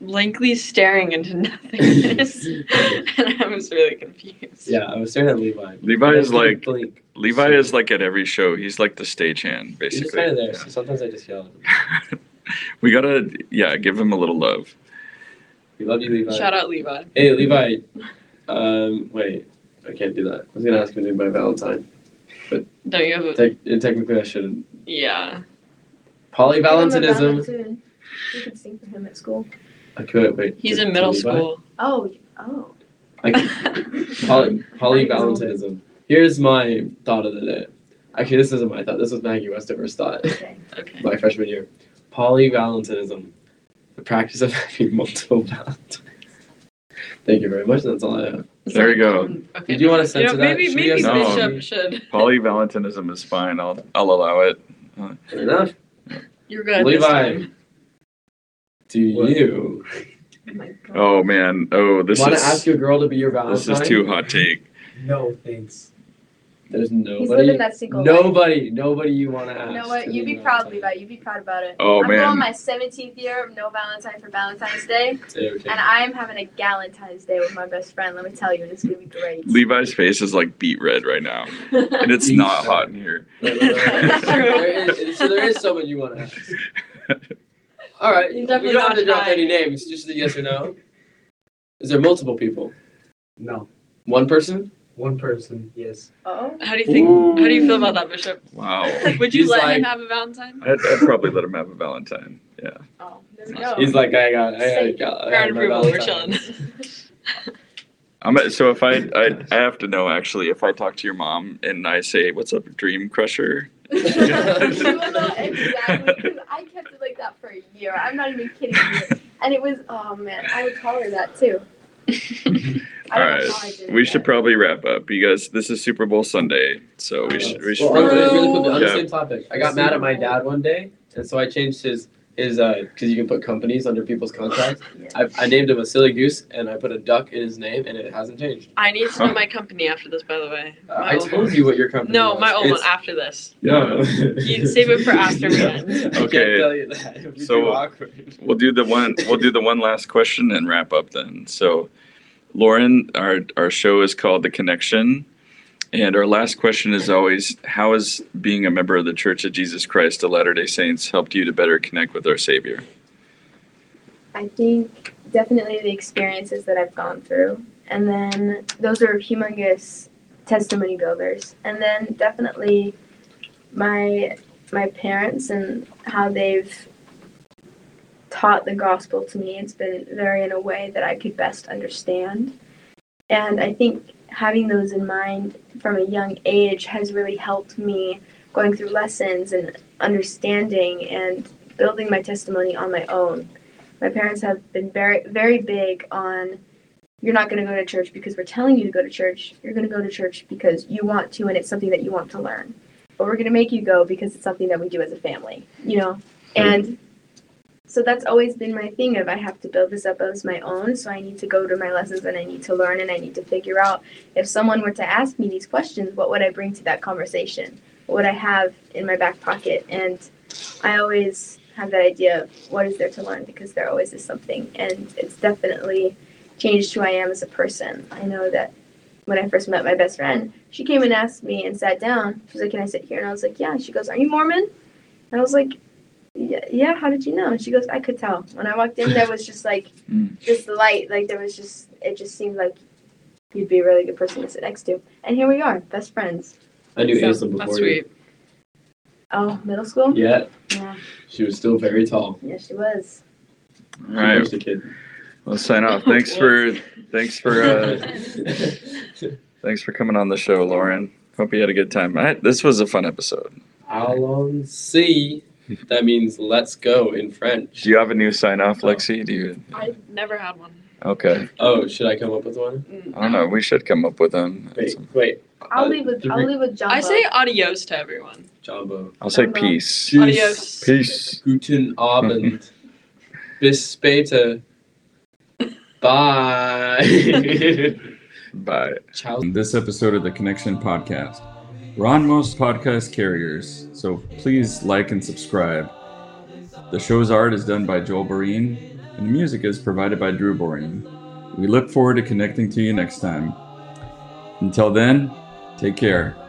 blankly staring into nothingness, and I was really confused. Yeah, I was staring at Levi. Levi is like blink. Levi is like at every show. He's like the stagehand, basically. He's basically. kind of there. So sometimes I just yell. at him. we gotta yeah, give him a little love. We love you, Levi. Shout out Levi. Hey, Levi. Um, wait. I can't do that. I was gonna ask him to be my Valentine. But don't you have a? Te- and technically, I shouldn't. Yeah. Polyvalentinism. soon. You could sing for him at school. I could wait. He's in middle Levi? school. Oh, oh. I could, poly, polyvalentinism. Here's my thought of the day. Actually, this isn't my thought. This was Maggie Westover's thought. Okay. Okay. my freshman year. Polyvalentinism, the practice of having multiple valentines. Thank you very much. That's all I have. There you go. Okay. Did you want to You know, censor that? maybe Should we maybe have No. Bishop should. Polyvalentinism is fine. I'll I'll allow it. Fair enough. You're good. This Levi, time. Do What? you Oh. Oh man. Oh this want to is ask your girl to be your Valentine? this is too hot take. No thanks. There's He's nobody. living that single life. Nobody. Nobody you want to ask. You know what? You'd be your proud, Valentine. Levi. You'd be proud about it. Oh I'm going man. my 17th year of no Valentine for Valentine's Day, Say okay. and I'm having a Galentine's Day with my best friend. Let me tell you, it's gonna be great. Levi's face is like beat red right now. And it's Beat not red. hot in here. Wait, wait, wait, wait. There is- so there is someone you want to ask. All right. You're We don't have to not drop any names. Just a yes or no. Is there multiple people? No. One person? One person, yes. Oh, How do you think? How do you feel about that, Bishop? Wow. Would you He's let him have a Valentine? I'd, I'd probably let him have a Valentine. Yeah. oh, there we go. He's like, I got, I got, I Ground got approval. We're chilling. I'm so if I, I I have to know actually if I talk to your mom and I say what's up Dream Crusher you will know exactly because I kept it like that for a year. I'm not even kidding you. And it was, oh man, I would call her that too. I All don't know right, how I did we that. should probably wrap up because this is Super Bowl Sunday, so we should we should Well, on the, probably. really quickly, on the Yeah. same topic, I got mad at my dad one day, and so I changed his his uh because you can put companies under people's contracts. Yeah. I, I named him a silly goose, and I put a duck in his name, and it hasn't changed. I need to know my company after this, by the way. Uh, I old told one. you what your company. No, was. my old one after this. Yeah. You save it for after we end. I can't Okay. tell you that. It would be So- too awkward. We'll do the one. We'll do the one last question and wrap up then. So, Lauryn, our our show is called The Connection, and our last question is always: How has being a member of the Church of Jesus Christ of Latter Day Saints helped you to better connect with our Savior? I think definitely the experiences that I've gone through. And then those are humongous testimony builders. And then definitely my my parents and how they've taught the gospel to me. It's been very in a way that I could best understand. And I think having those in mind from a young age has really helped me going through lessons and understanding and building my testimony on my own. My parents have been very very big on you're not going to go to church because we're telling you to go to church. You're going to go to church because you want to and it's something that you want to learn. But we're going to make you go because it's something that we do as a family you know? And so that's always been my thing of i have to build this up as my own so i need to go to my lessons and i need to learn and i need to figure out if someone were to ask me these questions what would i bring to that conversation what would i have in my back pocket and i always have that idea of what is there to learn because there always is something and it's definitely changed who I am as a person. I know that when I first met my best friend, she came and asked me and sat down. She was like, Can I sit here? And I was like, Yeah. She goes, Are you Mormon? And I was like, Yeah, yeah, how did you know? And she goes, I could tell. When I walked in there was just like Mm. this light, like there was just it just seemed like you'd be a really good person to sit next to. And here we are, best friends. I knew So, Aislinn before That's you. sweet. Oh, middle school? Yeah, Yeah, she was still very tall. yeah, she was. All right, Just a kid. let's sign off. Thanks for thanks for uh, thanks for coming on the show, Lauryn. Hope you had a good time. I, this was a fun episode. Allons-y. That means let's go in French. Do you have a new sign off, Lexi? Do you? I've never had one. Okay. Oh, should I come up with one? Mm. I don't know. We should come up with them. Wait, wait. I'll Uh, leave with I'll three- leave with Jumbo. I say adios to everyone. Jumbo. I'll say Jumbo. peace. Adios. Peace. Guten Abend. Bis später. Bye. Bye. Ciao. This episode of the Connection Podcast. We're on most podcast carriers, so please like and subscribe. The show's art is done by Joel Boreen, and the music is provided by Drew Boreen. We look forward to connecting to you next time. Until then, take care.